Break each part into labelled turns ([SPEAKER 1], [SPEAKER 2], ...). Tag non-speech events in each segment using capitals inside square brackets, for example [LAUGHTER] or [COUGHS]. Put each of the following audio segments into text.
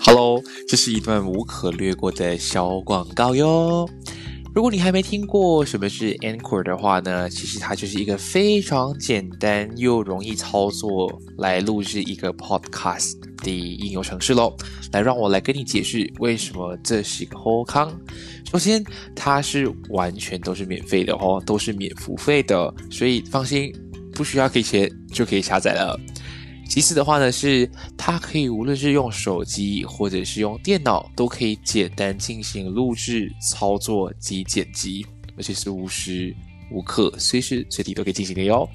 [SPEAKER 1] Hello，这是一段无可略过的小广告哟。如果你还没听过什么是 Anchor 的话呢，其实它就是一个非常简单又容易操作来录制一个 Podcast 的应用程式喽。来，让我来跟你解释为什么这是一个好康。首先，它是完全都是免费的哦，都是免付费的，所以放心，不需要给钱就可以下载了。其次的话呢，是它可以无论是用手机或者是用电脑，都可以简单进行录制、操作及剪辑，而且是无时无刻、随时随地都可以进行的哟。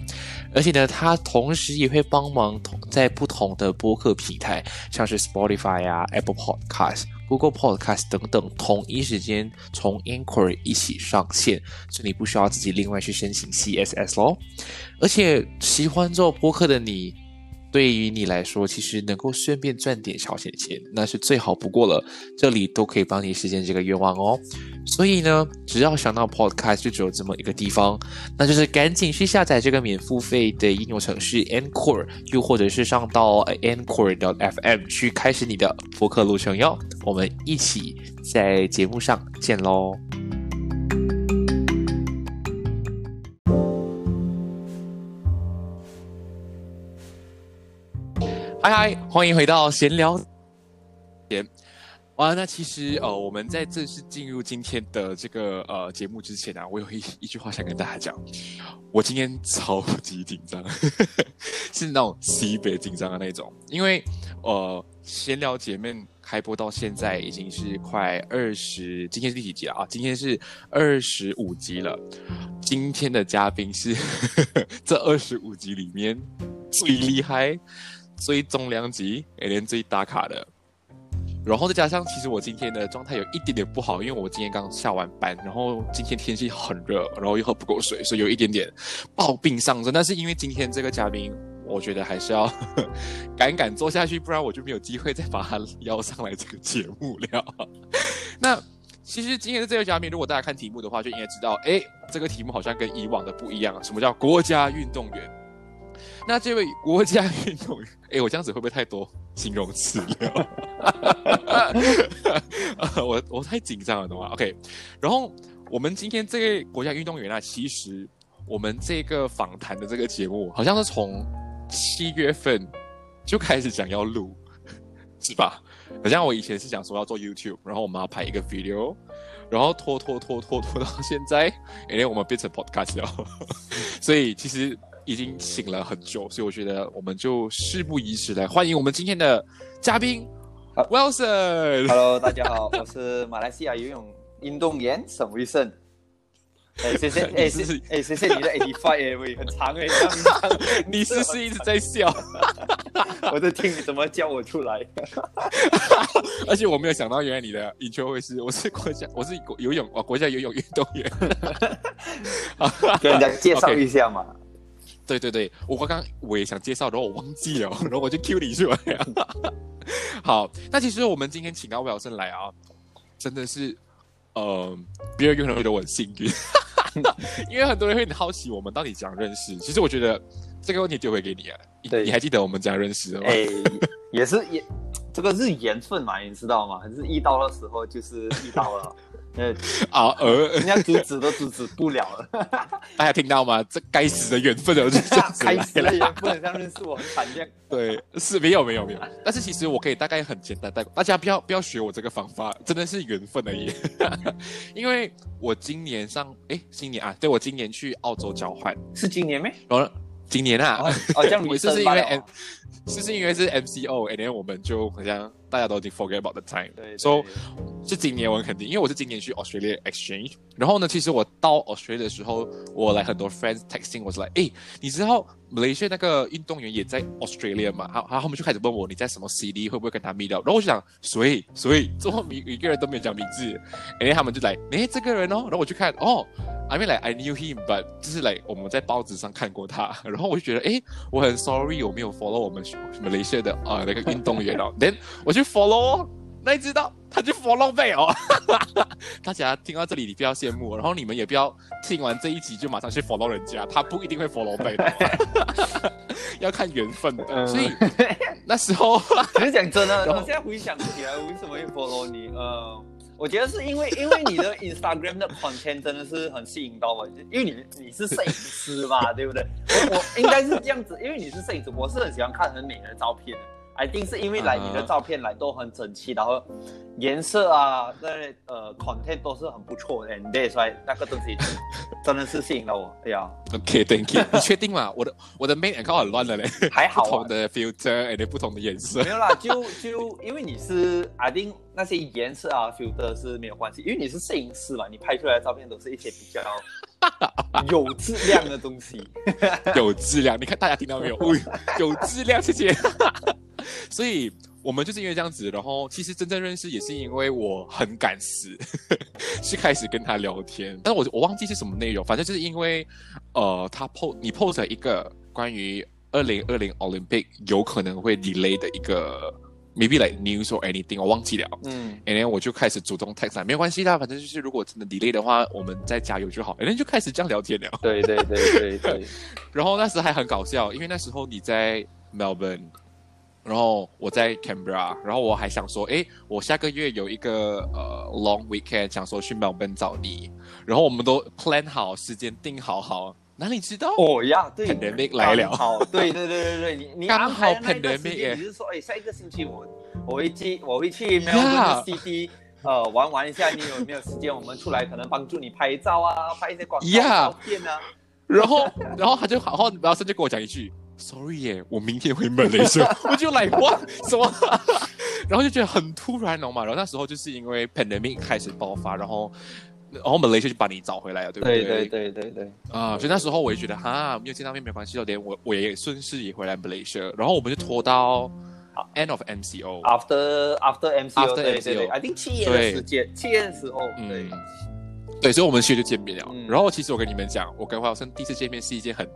[SPEAKER 1] 而且呢，它同时也会帮忙同在不同的播客平台，像是 Spotify 啊、Apple Podcast、Google Podcast 等等，同一时间从 Inquiry 一起上线，所以你不需要自己另外去申请 CSS 咯。而且喜欢做播客的你。对于你来说，其实能够顺便赚点小钱钱，那是最好不过了。这里都可以帮你实现这个愿望哦。所以呢，只要想到 Podcast，就只有这么一个地方，那就是赶紧去下载这个免付费的应用程序 Anchor，又或者是上到 Anchor.fm 去开始你的播客路程哟。我们一起在节目上见喽！嗨嗨，欢迎回到闲聊。哇，那其实呃，我们在正式进入今天的这个呃节目之前啊，我有一一句话想跟大家讲。我今天超级紧张，[LAUGHS] 是那种西北紧张的那种，因为呃，闲聊姐妹开播到现在已经是快二十，今天是第几集了啊？今天是二十五集了。今天的嘉宾是 [LAUGHS] 这二十五集里面最厉害。最重量级，也连最打卡的，然后再加上，其实我今天的状态有一点点不好，因为我今天刚下完班，然后今天天气很热，然后又喝不够水，所以有一点点暴病上身。但是因为今天这个嘉宾，我觉得还是要 [LAUGHS] 敢敢做下去，不然我就没有机会再把他邀上来这个节目了。[LAUGHS] 那其实今天的这个嘉宾，如果大家看题目的话，就应该知道，哎，这个题目好像跟以往的不一样。什么叫国家运动员？那这位国家运动员，[LAUGHS] 哎，我这样子会不会太多形容词了？[LAUGHS] 我我太紧张了，懂吗？OK，然后我们今天这位国家运动员啊，其实我们这个访谈的这个节目，好像是从七月份就开始想要录，是吧？好像我以前是想说要做 YouTube，然后我们要拍一个 video，然后拖拖拖拖拖到现在，哎，我们变成 podcast 了，[LAUGHS] 所以其实。已经醒了很久，所以我觉得我们就事不宜迟来欢迎我们今天的嘉宾，Wilson。
[SPEAKER 2] Hello，大家好，我是马来西亚游泳运动员沈威胜。[LAUGHS] 哎，谢谢，哎，谢谢，哎，谢谢你的 eighty five 哎，喂，很长哎，[LAUGHS]
[SPEAKER 1] 你是不是一直在笑？[LAUGHS]
[SPEAKER 2] 我在听你怎么叫我出来。
[SPEAKER 1] 而且我没有想到，原来你的引球会是，我是国家，我是游泳啊，国家游泳运动员。
[SPEAKER 2] 跟人家介绍一下嘛。
[SPEAKER 1] 对对对，我刚刚我也想介绍，然后我忘记了，[LAUGHS] 然后我就 Q 你出来。[LAUGHS] 好，那其实我们今天请到魏老师来啊，真的是，呃，别人可能会觉得我很幸运，[LAUGHS] 因为很多人会很好奇我们到底怎样认识。其实我觉得这个问题丢回给你啊，你还记得我们怎样认识的吗？
[SPEAKER 2] 哎，也是也，这个是缘分嘛，你知道吗？是遇到的时候就是遇到了。呃
[SPEAKER 1] 啊呃，
[SPEAKER 2] 人家阻止都阻止不了了，[LAUGHS]
[SPEAKER 1] 大家听到吗？这该死的缘分啊！这
[SPEAKER 2] 该死的缘分，这样认识我很惨烈。[LAUGHS]
[SPEAKER 1] 对，是没有没有没有，但是其实我可以大概很简单带，大家不要不要学我这个方法，真的是缘分而已。[LAUGHS] 因为我今年上哎，今年啊，对我今年去澳洲交换，
[SPEAKER 2] 是今年没？
[SPEAKER 1] 哦，今年啊，
[SPEAKER 2] 哦，这样
[SPEAKER 1] 是是因为 M，是是因为是 MCO，and then 我们就好像。大家都已经 forget about the time，所以是今年我很肯定，因为我是今年去 Australia exchange，然后呢，其实我到 Australia 的时候，我来很多 friends texting 我是来，哎，你知道 Malaysia 那个运动员也在 Australia 嘛？好，然后他们就开始问我你在什么 city，会不会跟他 meet up？然后我就想，所以所以这么一一个人都没有讲名字，哎，他们就来，哎，这个人哦，然后我去看，哦，I mean like I knew him，but 就是来我们在报纸上看过他，[LAUGHS] 然后我就觉得，哎，我很 sorry 我没有 follow 我们 Malaysia 的啊那个运动员哦，then 我就。follow，那你知道他就 follow 背哦。[LAUGHS] 大家听到这里，你不要羡慕，然后你们也不要听完这一集就马上去 follow 人家，他不一定会 follow 背的，[LAUGHS] 要看缘分的。所以那时候，
[SPEAKER 2] 其实讲真的，[LAUGHS] 我现在回想起来，为什么会 follow 你？呃，我觉得是因为因为你的 Instagram 的 content 真的是很吸引到我，因为你你是摄影师嘛，对不对？我我应该是这样子，因为你是摄影师，我是很喜欢看很美的照片的。一定是因为来你的照片来都很整齐，然后颜色啊，那呃 content 都是很不错的，对，所以那个东西真的是吸引了我。哎呀
[SPEAKER 1] ，OK，Thank you。你确定吗？[LAUGHS] 我的我的 main account 很乱的嘞，
[SPEAKER 2] 还好，
[SPEAKER 1] 不同的 filter，哎，不同的颜色。
[SPEAKER 2] 没有啦，就就因为你是，I think 那些颜色啊 filter 是没有关系，因为你是摄影师嘛，你拍出来的照片都是一些比较有质量的东西。[LAUGHS]
[SPEAKER 1] 有质量，你看大家听到没有？[LAUGHS] 有质量，谢谢。所以我们就是因为这样子，然后其实真正认识也是因为我很敢死，[LAUGHS] 是开始跟他聊天。但是我我忘记是什么内容，反正就是因为呃，他 post 你 post 一个关于二零二零 Olympic 有可能会 delay 的一个 maybe like news or anything，我忘记了。嗯，and then 我就开始主动 text，没有关系啦，反正就是如果真的 delay 的话，我们再加油就好。and then 就开始这样聊天了。
[SPEAKER 2] 对对对对对。[LAUGHS]
[SPEAKER 1] 然后那时还很搞笑，因为那时候你在 Melbourne。然后我在 Canberra，然后我还想说，哎，我下个月有一个呃 long weekend，想说去 Melbourne 找你，然后我们都 plan 好时间定好好，哪里知道？
[SPEAKER 2] 哦呀，对
[SPEAKER 1] ，pandemic 来了，
[SPEAKER 2] 好，对对对对对，你你刚好 pandemic，你是说，哎，下一个星期我我会去我会去 Melbourne City，呃，玩玩一下，你有没有时间？我们出来可能帮助你拍照啊，拍一些广告照片啊，
[SPEAKER 1] 然后然后他就好好，然后甚至跟我讲一句。Sorry 耶，我明天会门雷声，我就来哇什么，[LAUGHS] 然后就觉得很突然了嘛。然后那时候就是因为 pandemic 开始爆发，然后然后门雷声就把你找回来了，对不对？
[SPEAKER 2] 对对对对对。
[SPEAKER 1] 啊，所以那时候我就觉得哈，没有见到面没关系，连我我也顺势也回来门雷声，然后我们就拖到 end of
[SPEAKER 2] MCO，after after MCO，对对对，I think 七月的时间，七月的时候，对。
[SPEAKER 1] 对，所以我们去就见面了。然后其实我跟你们讲，我跟华生第一次见面是一件很，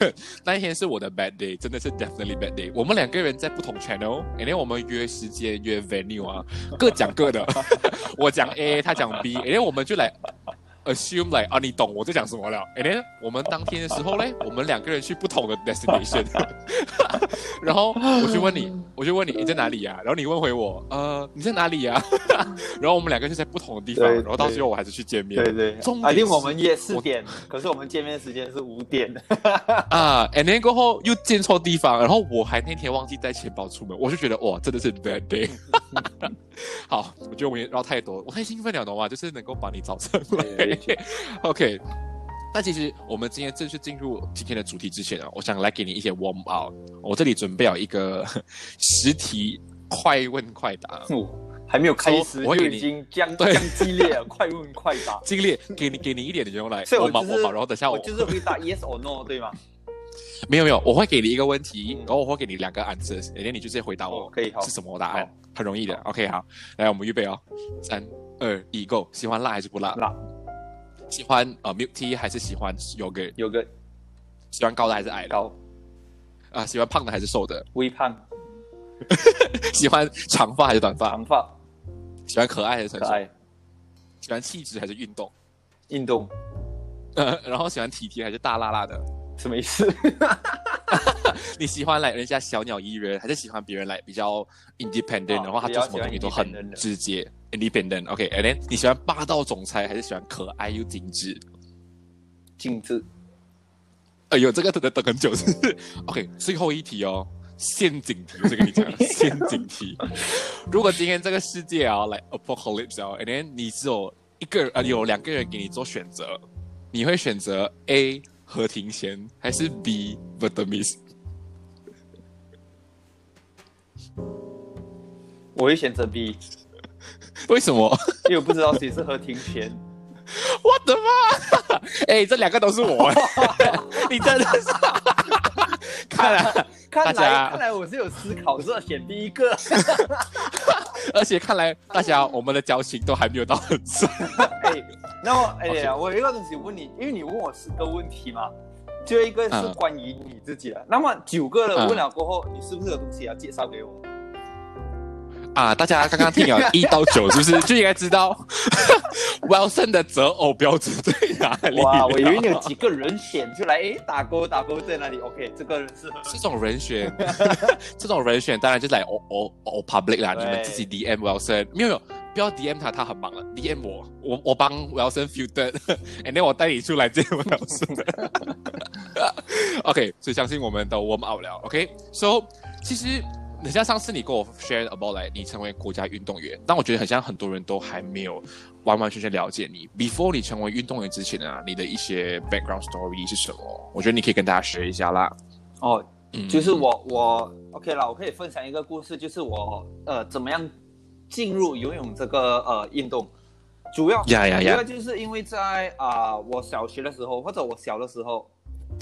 [SPEAKER 1] [LAUGHS] 那一天是我的 bad day，真的是 definitely bad day。我们两个人在不同 channel，然后我们约时间约 venue 啊，各讲各的。[LAUGHS] 我讲 A，他讲 B，然后我们就来。Assume like 啊，你懂我在讲什么了。And then 我们当天的时候嘞，我们两个人去不同的 destination，[LAUGHS] 然后我就问你，我就问你你在哪里呀？然后你问回我，呃，你在哪里呀？[LAUGHS] 然后我们两个就在不同的地方，然后到最后我还是去见面。
[SPEAKER 2] 对对，反正我们约四点，可是我们见面时间是五点。[LAUGHS]
[SPEAKER 1] 啊，And then 过后又见错地方，然后我还那天忘记带钱包出门，我就觉得哇，真的是 bad day。好，我觉得我们也绕太多，我太兴奋了，懂吗？就是能够把你找出来。[LAUGHS] OK，那其实我们今天正式进入今天的主题之前啊，我想来给你一些 warm up。我这里准备了一个实题快问快答，
[SPEAKER 2] 还没有开始我已经将将激烈了，[LAUGHS] 快问快答，
[SPEAKER 1] 激烈，给你给你一点的用来，
[SPEAKER 2] 我
[SPEAKER 1] 把我把，然后等下
[SPEAKER 2] 我就是回答 yes or no，对吗？[LAUGHS]
[SPEAKER 1] 没有没有，我会给你一个问题，然后我会给你两个 answer，然后你就直接回答我，
[SPEAKER 2] 可以好，
[SPEAKER 1] 是什么答案？很容易的。OK，好，来我们预备哦，三二一，Go！喜欢辣还是不辣？
[SPEAKER 2] 辣。
[SPEAKER 1] 喜欢呃 milk tea 还是喜欢 yogurt？
[SPEAKER 2] 有个
[SPEAKER 1] 喜欢高的还是矮的？
[SPEAKER 2] 高。
[SPEAKER 1] 啊，喜欢胖的还是瘦的？
[SPEAKER 2] 微胖。[LAUGHS]
[SPEAKER 1] 喜欢长发还是短发？
[SPEAKER 2] 长发。
[SPEAKER 1] 喜欢可爱还是成熟？
[SPEAKER 2] 可爱。
[SPEAKER 1] 喜欢气质还是运动？
[SPEAKER 2] 运动。
[SPEAKER 1] 呃，[LAUGHS] 然后喜欢体贴还是大辣辣的？
[SPEAKER 2] 什么意思？[LAUGHS]
[SPEAKER 1] 你喜欢来人家小鸟依人，还是喜欢别人来比较 independent？然后他做什么东西都很直接，independent。OK，and then 你喜欢霸道总裁，还是喜欢可爱又精致？
[SPEAKER 2] 精致。
[SPEAKER 1] 哎呦，这个等等等很久。[LAUGHS] OK，最后一题哦，陷阱题，我再跟你讲，[LAUGHS] 陷阱题。如果今天这个世界啊来 apocalypse 啊，and then 你只有一个人呃有两个人给你做选择，你会选择 A？何庭贤还是 B v t a m i s
[SPEAKER 2] 我会选择 B，
[SPEAKER 1] 为什么？
[SPEAKER 2] 因为我不知道谁是何庭贤。
[SPEAKER 1] 我的妈！哎，这两个都是我。[LAUGHS] 你真的是？看来，
[SPEAKER 2] 看来，看来我是有思考，是要选第一个。[LAUGHS]
[SPEAKER 1] 而且看来大家我们的交情都还没有到很深。[LAUGHS]
[SPEAKER 2] 哎，那么哎呀，我有一个东西问你，因为你问我十个问题嘛，就一个是关于你自己的。那么九个了问了过后，你是不是有东西要介绍给我？
[SPEAKER 1] 啊，大家刚刚听了 [LAUGHS] 一到九，是不是就应该知道 [LAUGHS] Wilson 的择偶标准在哪里？
[SPEAKER 2] 哇，我以为你有几个人选出来，诶，打勾打勾在哪里？OK，这个人是
[SPEAKER 1] 这种人选，[LAUGHS] 这种人选当然就是来 all all all public 啦，你们自己 DM Wilson 没有没有，不要 DM 他，他很忙了，DM 我，我我帮 Wilson filter，and [LAUGHS] then 我带你出来见 Wilson。[LAUGHS] OK，所以相信我们都 warm out 了，OK，so 其实。很像上次你跟我 share about 来，你成为国家运动员，但我觉得很像很多人都还没有完完全全了解你。Before 你成为运动员之前啊，你的一些 background story 是什么？我觉得你可以跟大家学一下啦。
[SPEAKER 2] 哦，就是我我 OK 了，我可以分享一个故事，就是我呃怎么样进入游泳这个呃运动，主要
[SPEAKER 1] 呀呀呀，
[SPEAKER 2] 主要就是因为在啊我小学的时候或者我小的时候，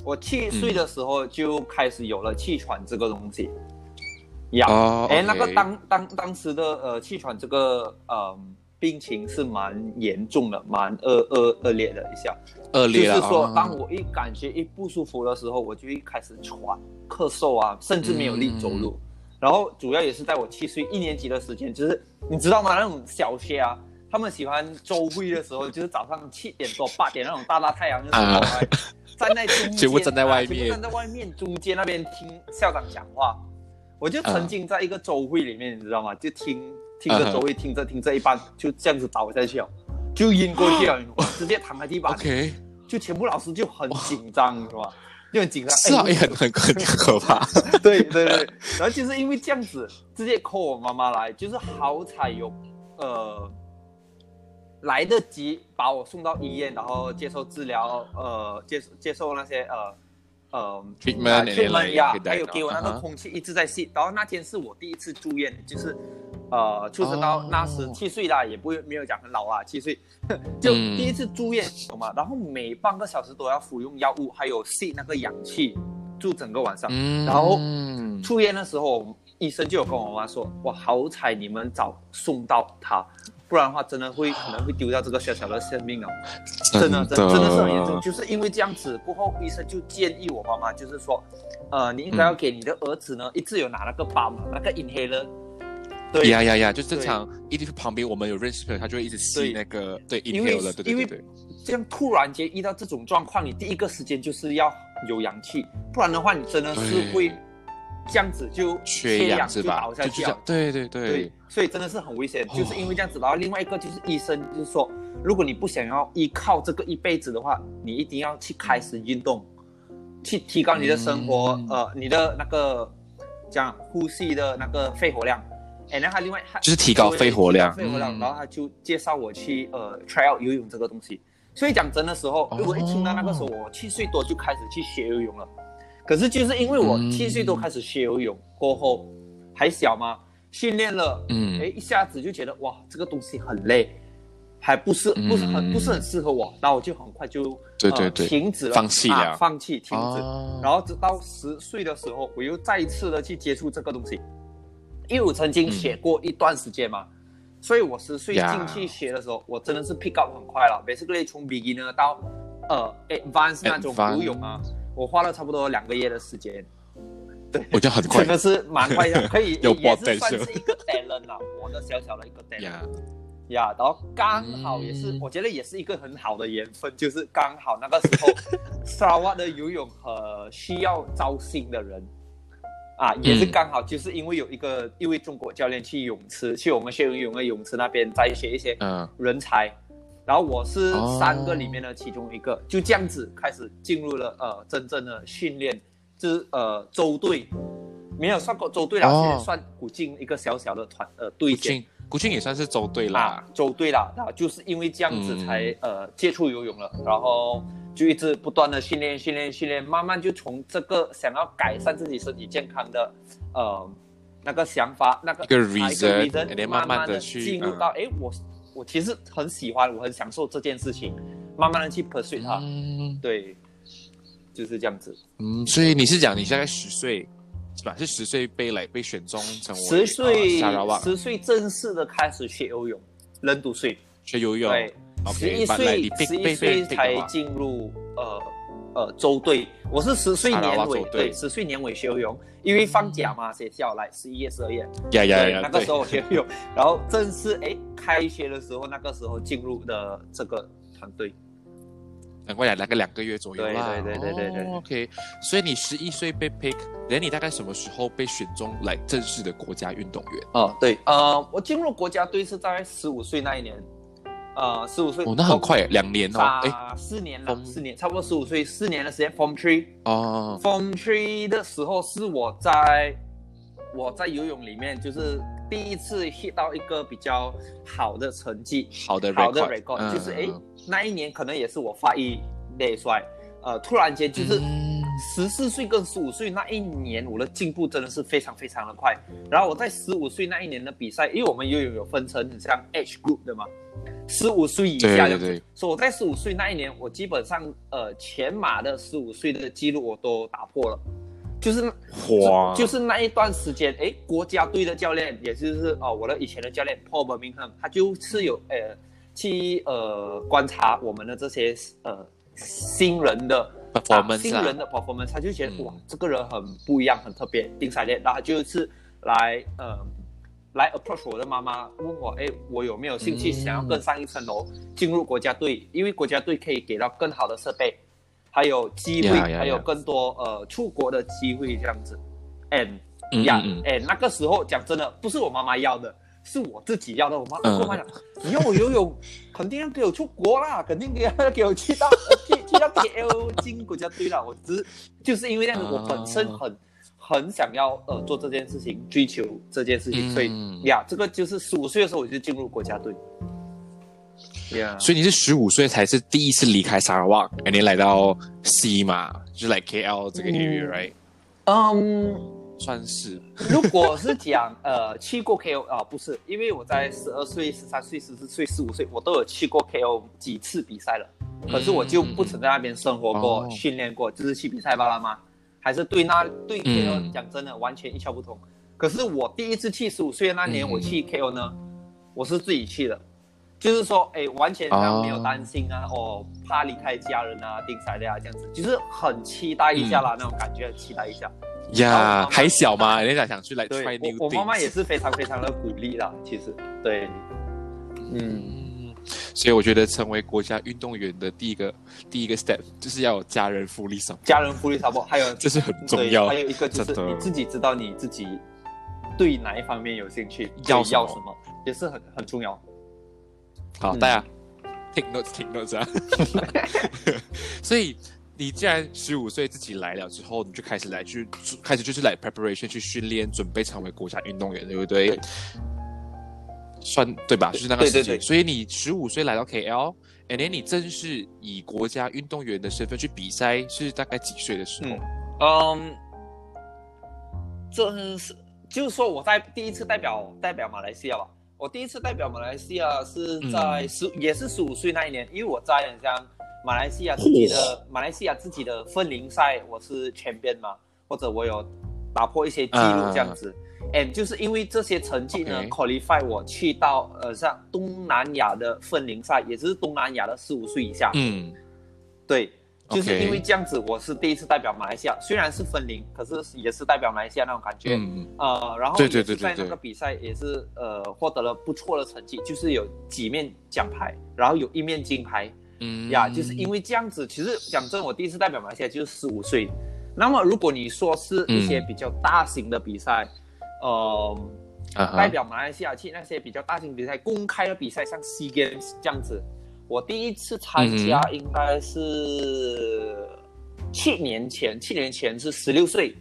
[SPEAKER 2] 我七岁的时候就开始有了气喘这个东西。呀，哎，那个当当当时的呃气喘这个呃病情是蛮严重的，蛮恶恶恶劣的一下，
[SPEAKER 1] 恶劣
[SPEAKER 2] 就是说，当我一感觉一不舒服的时候，我就一开始喘、咳嗽啊，甚至没有力走路。然后主要也是在我七岁一年级的时间，就是你知道吗？那种小学啊，他们喜欢周会的时候，就是早上七点多八点那种大大太阳的时候，站在中间，
[SPEAKER 1] 全部站在外面，
[SPEAKER 2] 站在外面中间那边听校长讲话。我就曾经在一个周会里面，你知道吗？就听听着周会，听着听着一半，就这样子倒下去了，就晕过去了，直接躺在地板。
[SPEAKER 1] OK，
[SPEAKER 2] 就全部老师就很紧张，是吧？就很紧张，
[SPEAKER 1] 是啊，也很很很可怕。[LAUGHS]
[SPEAKER 2] 对对对，然后就是因为这样子，直接 call 我妈妈来，就是好彩有呃来得及把我送到医院，然后接受治疗，呃，接接受那些呃。呃，
[SPEAKER 1] 血脉
[SPEAKER 2] 呀，还有给我那个空气一直在吸。然后那天是我第一次住院，就是呃，出生到那时七岁啦，也不会没有讲很老啊，七岁 [LAUGHS] 就第一次住院，懂吗？然后每半个小时都要服用药物，还有吸那个氧气，住整个晚上。然后出院的时候，医生就有跟我妈妈说：“哇，好彩你们早送到他。”不然的话，真的会可能会丢掉这个小小的生命哦，真的真真的是很严重。就是因为这样子过后，医生就建议我妈妈，就是说，呃，你应该要给你的儿子呢，一直有拿那个包嘛，那个 inhaler。对
[SPEAKER 1] 呀呀呀，就正常，一定是旁边我们有认识朋友，他就会一直吸那个对 inhaler。对对对。
[SPEAKER 2] 这样突然间遇到这种状况，你第一个时间就是要有氧气，不然的话，你真的是会。这样子就
[SPEAKER 1] 缺氧
[SPEAKER 2] 就倒下去了，
[SPEAKER 1] 对对对，
[SPEAKER 2] 所以真的是很危险。就是因为这样子，然后另外一个就是医生就是说，如果你不想要依靠这个一辈子的话，你一定要去开始运动，去提高你的生活，呃，你的那个讲呼吸的那个肺活量。哎，那他另外
[SPEAKER 1] 就是提高肺活量，
[SPEAKER 2] 肺活量，然后他就介绍我去呃 try out 游泳这个东西。所以讲真的时候，如果一听到那个时候，我七岁多就开始去学游泳了。可是就是因为我七岁多开始学游泳，过后还小嘛，训练了，嗯，哎，一下子就觉得哇，这个东西很累，还不是不是很不是很适合我，然后我就很快就
[SPEAKER 1] 对对对
[SPEAKER 2] 停止了，
[SPEAKER 1] 放弃了，
[SPEAKER 2] 放弃停止，然后直到十岁的时候，我又再一次的去接触这个东西，因为我曾经写过一段时间嘛，所以我十岁进去学的时候，我真的是 pick up 很快了，basically 从 beginner 到呃 advanced 那种游泳啊。我花了差不多两个月的时间，对，
[SPEAKER 1] 我觉得很快，[LAUGHS]
[SPEAKER 2] 真的是蛮快的，[LAUGHS] 可以也是算是一个 talent 啦，我的小小的一个 talent，呀，然后刚好也是，我觉得也是一个很好的缘分，就是刚好那个时候，[LAUGHS] 沙瓦的游泳很需要招新的人，啊，也是刚好就是因为有一个一位中国教练去泳池，去我们学游泳的泳池那边再学一些人才。然后我是三个里面的其中一个，就这样子开始进入了呃真正的训练，就是呃周队，没有算过周队了，现在算古晋一个小小的团呃队。
[SPEAKER 1] 古晋古晋也算是周队啦，
[SPEAKER 2] 周队啦，然后就是因为这样子才呃接触游泳了，然后就一直不断的训练训练训练，慢慢就从这个想要改善自己身体健康的呃那个想法那个
[SPEAKER 1] 一个 reason，慢慢的去
[SPEAKER 2] 进入到哎我。我其实很喜欢，我很享受这件事情，慢慢的去 pursue 它，对，就是这样子。
[SPEAKER 1] 嗯，所以你是讲你现在十岁是吧？是十岁被来被选中成为
[SPEAKER 2] 十岁，十岁正式的开始学游泳，人读岁
[SPEAKER 1] 学游泳，
[SPEAKER 2] 对，十一岁十一岁才进入呃呃周队，我是十岁年尾对，十岁年尾学游泳，因为放假嘛，学校来十一月、十二月，
[SPEAKER 1] 呀呀呀，
[SPEAKER 2] 对那个时候我学游泳，然后正式哎开学的时候，那个时候进入的这个团队。
[SPEAKER 1] 难怪两个两个月左右啦。
[SPEAKER 2] 对对对对对
[SPEAKER 1] OK，所以你十一岁被 pick，连你大概什么时候被选中来正式的国家运动员？
[SPEAKER 2] 哦，对，呃，我进入国家队是在十五岁那一年，呃，十五岁，
[SPEAKER 1] 哦，那很快，两年哦。哎，
[SPEAKER 2] 啊，四年了，四年，差不多十五岁，四年的时间，Form Three。
[SPEAKER 1] 哦
[SPEAKER 2] ，Form Three 的时候是我在我在游泳里面就是第一次 hit 到一个比较好的成绩，
[SPEAKER 1] 好的 record，
[SPEAKER 2] 好的 record，、
[SPEAKER 1] 嗯
[SPEAKER 2] 就是诶，那一年可能也是我发育内衰，呃，突然间就是
[SPEAKER 1] 嗯
[SPEAKER 2] 十四岁跟十五岁那一年，我的进步真的是非常非常的快。然后我在十五岁那一年的比赛，因为我们游泳有分成很像 age group 的嘛，十五岁以下这样子，
[SPEAKER 1] 对对对
[SPEAKER 2] 所以我在十五岁那一年，我基本上呃全马的十五岁的记录我都打破了。就是
[SPEAKER 1] 哇，
[SPEAKER 2] 就是那一段时间，诶，国家队的教练，也就是哦，我的以前的教练 Paul Birmingham，他就是有呃去呃观察我们的这些呃新人的
[SPEAKER 1] Performance 啊。
[SPEAKER 2] 新人的 performance，他就觉得、
[SPEAKER 1] 嗯。
[SPEAKER 2] 哇，这个人很不一样，很特别，丁赛烈，然后就是来呃来 approach 我的妈妈，问我，哎，我有没有兴趣
[SPEAKER 1] 嗯。
[SPEAKER 2] 想要更上一层楼，进入国家队，因为国家队可以给到更好的设备。还有机会还有更多呃出国的机会这样子。and
[SPEAKER 1] 嗯
[SPEAKER 2] 呀
[SPEAKER 1] 嗯。嗯，
[SPEAKER 2] 哎，那个时候讲真的，不是我妈妈要的，是我自己要的。我妈我妈讲，你要我游泳，肯定要给我出国啦，[LAUGHS] 肯定给要给我去到去去到 KL 进国家队啦。我只是就是因为这样子，我本身
[SPEAKER 1] 啊
[SPEAKER 2] 很很想要呃做这件事情，追求这件事情，所以
[SPEAKER 1] 嗯
[SPEAKER 2] 呀，这个就是十五岁的时候我就进入国家队。呀，
[SPEAKER 1] 所以你是十五岁才是第一次离开沙拉瓦，然后你来到 C 嘛，就是来 KL 这个 area，right？、
[SPEAKER 2] 嗯。
[SPEAKER 1] 算是。
[SPEAKER 2] 如果是讲呃去过 KO 啊，不是，因为我在十二岁、十三岁、十四岁、十五岁，我都有去过 KO 几次比赛了，可是我就不曾在那边生活过、
[SPEAKER 1] 哦。
[SPEAKER 2] 训练过，就是去比赛罢了嘛，还是对那对 KO
[SPEAKER 1] 嗯
[SPEAKER 2] 讲真的完全一窍不通。可是我第一次去十五岁的那年，
[SPEAKER 1] 嗯。
[SPEAKER 2] 我去 KO 呢，我是自己去的，就是说，哎，完全上没有担心啊，哦，怕离开家人啊，定赛的啊，这样子，就是很期待一下啦，那种感觉，很期待一下。
[SPEAKER 1] 呀，
[SPEAKER 2] 妈
[SPEAKER 1] 还小嘛，人家想去来
[SPEAKER 2] 对
[SPEAKER 1] try new
[SPEAKER 2] 我，我妈妈也是非常非常的鼓励啦，其实，对，嗯，
[SPEAKER 1] 嗯，所以我觉得成为国家运动员的第一个第一个 step 就是要有家人福利上，
[SPEAKER 2] 家人福利差不多，还有
[SPEAKER 1] 这是很重要
[SPEAKER 2] 还。有一个就是你自己知道你自己对哪一方面有兴趣，
[SPEAKER 1] 要
[SPEAKER 2] 要什么，也是很很重要。
[SPEAKER 1] 好，
[SPEAKER 2] 嗯。
[SPEAKER 1] 大家 take notes take notes 啊。[LAUGHS] 所以你既然十五岁自己来了之后，你就开始来去开始就是来 preparation 去训练，准备成为国家运动员，对不对？
[SPEAKER 2] 对
[SPEAKER 1] 算对吧？就是那个时间。
[SPEAKER 2] 对对对
[SPEAKER 1] 所以你十五岁来到 KL，and then 你正式以国家运动员的身份去比赛，是大概几岁的时候？
[SPEAKER 2] 嗯，这是就是说我在第一次代表代表马来西亚吧。我第一次代表马来西亚是在
[SPEAKER 1] 嗯
[SPEAKER 2] 十、也是十五岁那一年，因为我在很像马来西亚自己的马来西亚自己的分龄赛，我是全边嘛，或者我有打破一些记录这样子。and 就是因为这些成绩呢 qualify 我去到呃像东南亚的分龄赛，也就是东南亚的十五岁以下。
[SPEAKER 1] 嗯，
[SPEAKER 2] 对，就是因为这样子，我是第一次代表马来西亚，虽然是分龄，可是也是代表马来西亚那种感觉。
[SPEAKER 1] 嗯，
[SPEAKER 2] 呃，然后
[SPEAKER 1] 对对对对对。
[SPEAKER 2] 在那个比赛也是呃获得了不错的成绩，就是有几面奖牌，然后有一面金牌
[SPEAKER 1] 嗯
[SPEAKER 2] 呀。就是因为这样子，其实讲真，我第一次代表马来西亚就是十五岁。那么如果你说是一些
[SPEAKER 1] 嗯
[SPEAKER 2] 比较大型的比赛，呃，代表马来西亚去那些比较大型比赛、公开的比赛，像 SEA Games 这样子。我第一次参加
[SPEAKER 1] 嗯
[SPEAKER 2] 应该是七年前，七年前是十六岁，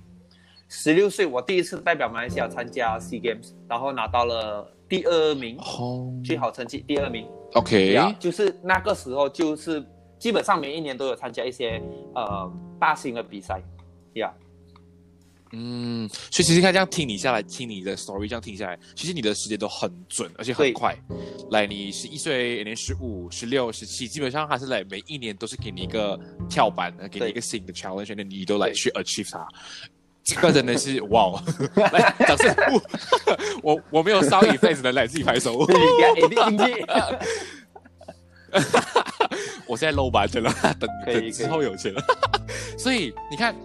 [SPEAKER 2] 十六岁我第一次代表马来西亚参加 SEA Games，然后拿到了第二名，
[SPEAKER 1] 哦
[SPEAKER 2] 最好成绩第二名。
[SPEAKER 1] ，OK，
[SPEAKER 2] 呀，就是那个时候就是基本上每一年都有参加一些呃大型的比赛，呀。
[SPEAKER 1] 嗯，所以其实看这样听你下来，听你的 story 这样听下来，其实你的时间都很准，而且很快。来，你十一岁，年十五、十六、十七，基本上还是来每一年都是给你一个跳板，呃给你一个新的 challenge，那你都来去 achieve 它。这个真的是哇！哦 [LAUGHS] 来，掌声！[LAUGHS] 我我没有烧一辈子的，来自己拍手。[LAUGHS] 我现在 low 版了，等等之后有钱了。所以你看，